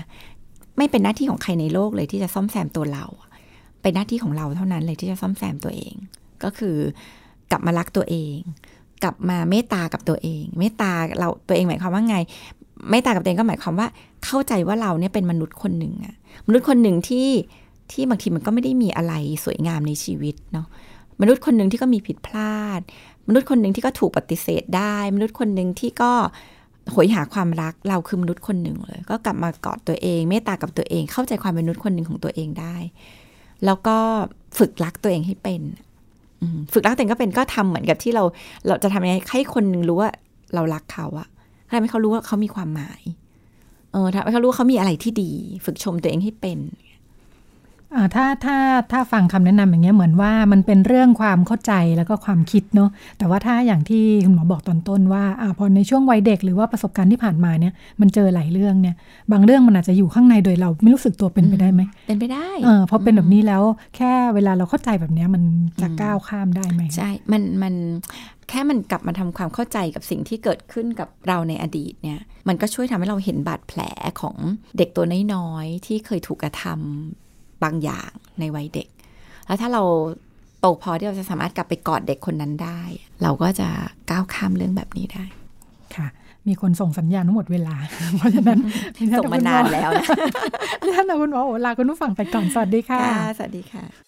ไม่เป็นหน้าที่ของใครในโลกเลยที่จะซ่อมแซมตัวเรา เป็นหน้าที่ของเราเท่านั้นเลยที่จะซ่อมแซมตัวเอง ก็คือกลับมารักตัวเอง กลับมาเมตตากับตัวเอง เมตตาเราตัวเองหมายความว่าไง เมตตากับตัวเองก็หมายความว่า เข้าใจว่าเราเนี่ยเป็นมนุษย์คนหนึ่งอะมนุษย์คนหนึ่งที่ที่บางทีมันก็ไม่ได้มีอะไรสวยงามในชีวิตเนาะมนุษย์คนหนึ่งที่ก็มีผิดพลาด มนุษย์คนหนึ่งที่ก็ถูกปฏิเสธได้ มนุษย์คนหนึ่งที่ก็หยหาความรักเราคือมนุษย์คนหนึ่งเลย ก็กลับมากอดตัวเอง เมตตากับตัวเอง เข้าใจความเป็นมนุษย์คนหนึ่งของตัวเองได้ แล้วก็ฝึกรักตัวเองให้เป็นฝึกรักตัวเองก็เป็นก็ทำเหมือนกับที่เราเราจะทำยังไงให้คนหนึ่งรู้ว่าเรารักเขาอะ ทำให้เขารู้ว่าเขามีความหมาย เออถ้าเขารู้เขามีอะไรที่ดี ฝึกชมตัวเองให้เป็นถ้าถ้าถ้าฟังคำแนะนำอย่างเงี้ยเหมือนว่ามันเป็นเรื่องความเข้าใจแล้วก็ความคิดเนาะแต่ว่าถ้าอย่างที่คุณหมอบอกตอนต้นว่าอพอในช่วงวัยเด็กหรือว่าประสบการณ์ที่ผ่านมาเนี่ยมันเจอหลายเรื่องเนี่ย บางเรื่องมันอาจจะอยู่ข้างในโดยเราไม่รู้สึกตัวเป็นไปได้ไหมเป็นไปได้เออพอเป็นแบบนี้แล้วแค่เวลาเราเข้าใจแบบนี้มันจะก้าวข้ามได้ไหมใช่ มันมัน แค่มันกลับมาทำความเข้าใจกับสิ่งที่เกิดขึ้นกับเราในอดีตเนี่ย มันก็ช่วยทำให้เราเห็นบาดแผลของเด็กตัวน้อยๆที่เคยถูกกระทำบางอย่างในวัยเด็ก แล้วถ้าเราโตพอที่เราจะสามารถกลับไปกอดเด็กคนนั้นได้ เราก็จะก้าวข้ามเรื่องแบบนี้ได้ ค่ะ มีคนส่งสัญญาณหมดเวลา เพราะฉะนั้นส่งมานานแล้วนะท่านคุณหมอโอลาคุณผู้ฟังไปก่อน สวัสดีค่ะ สวัสดีค่ะ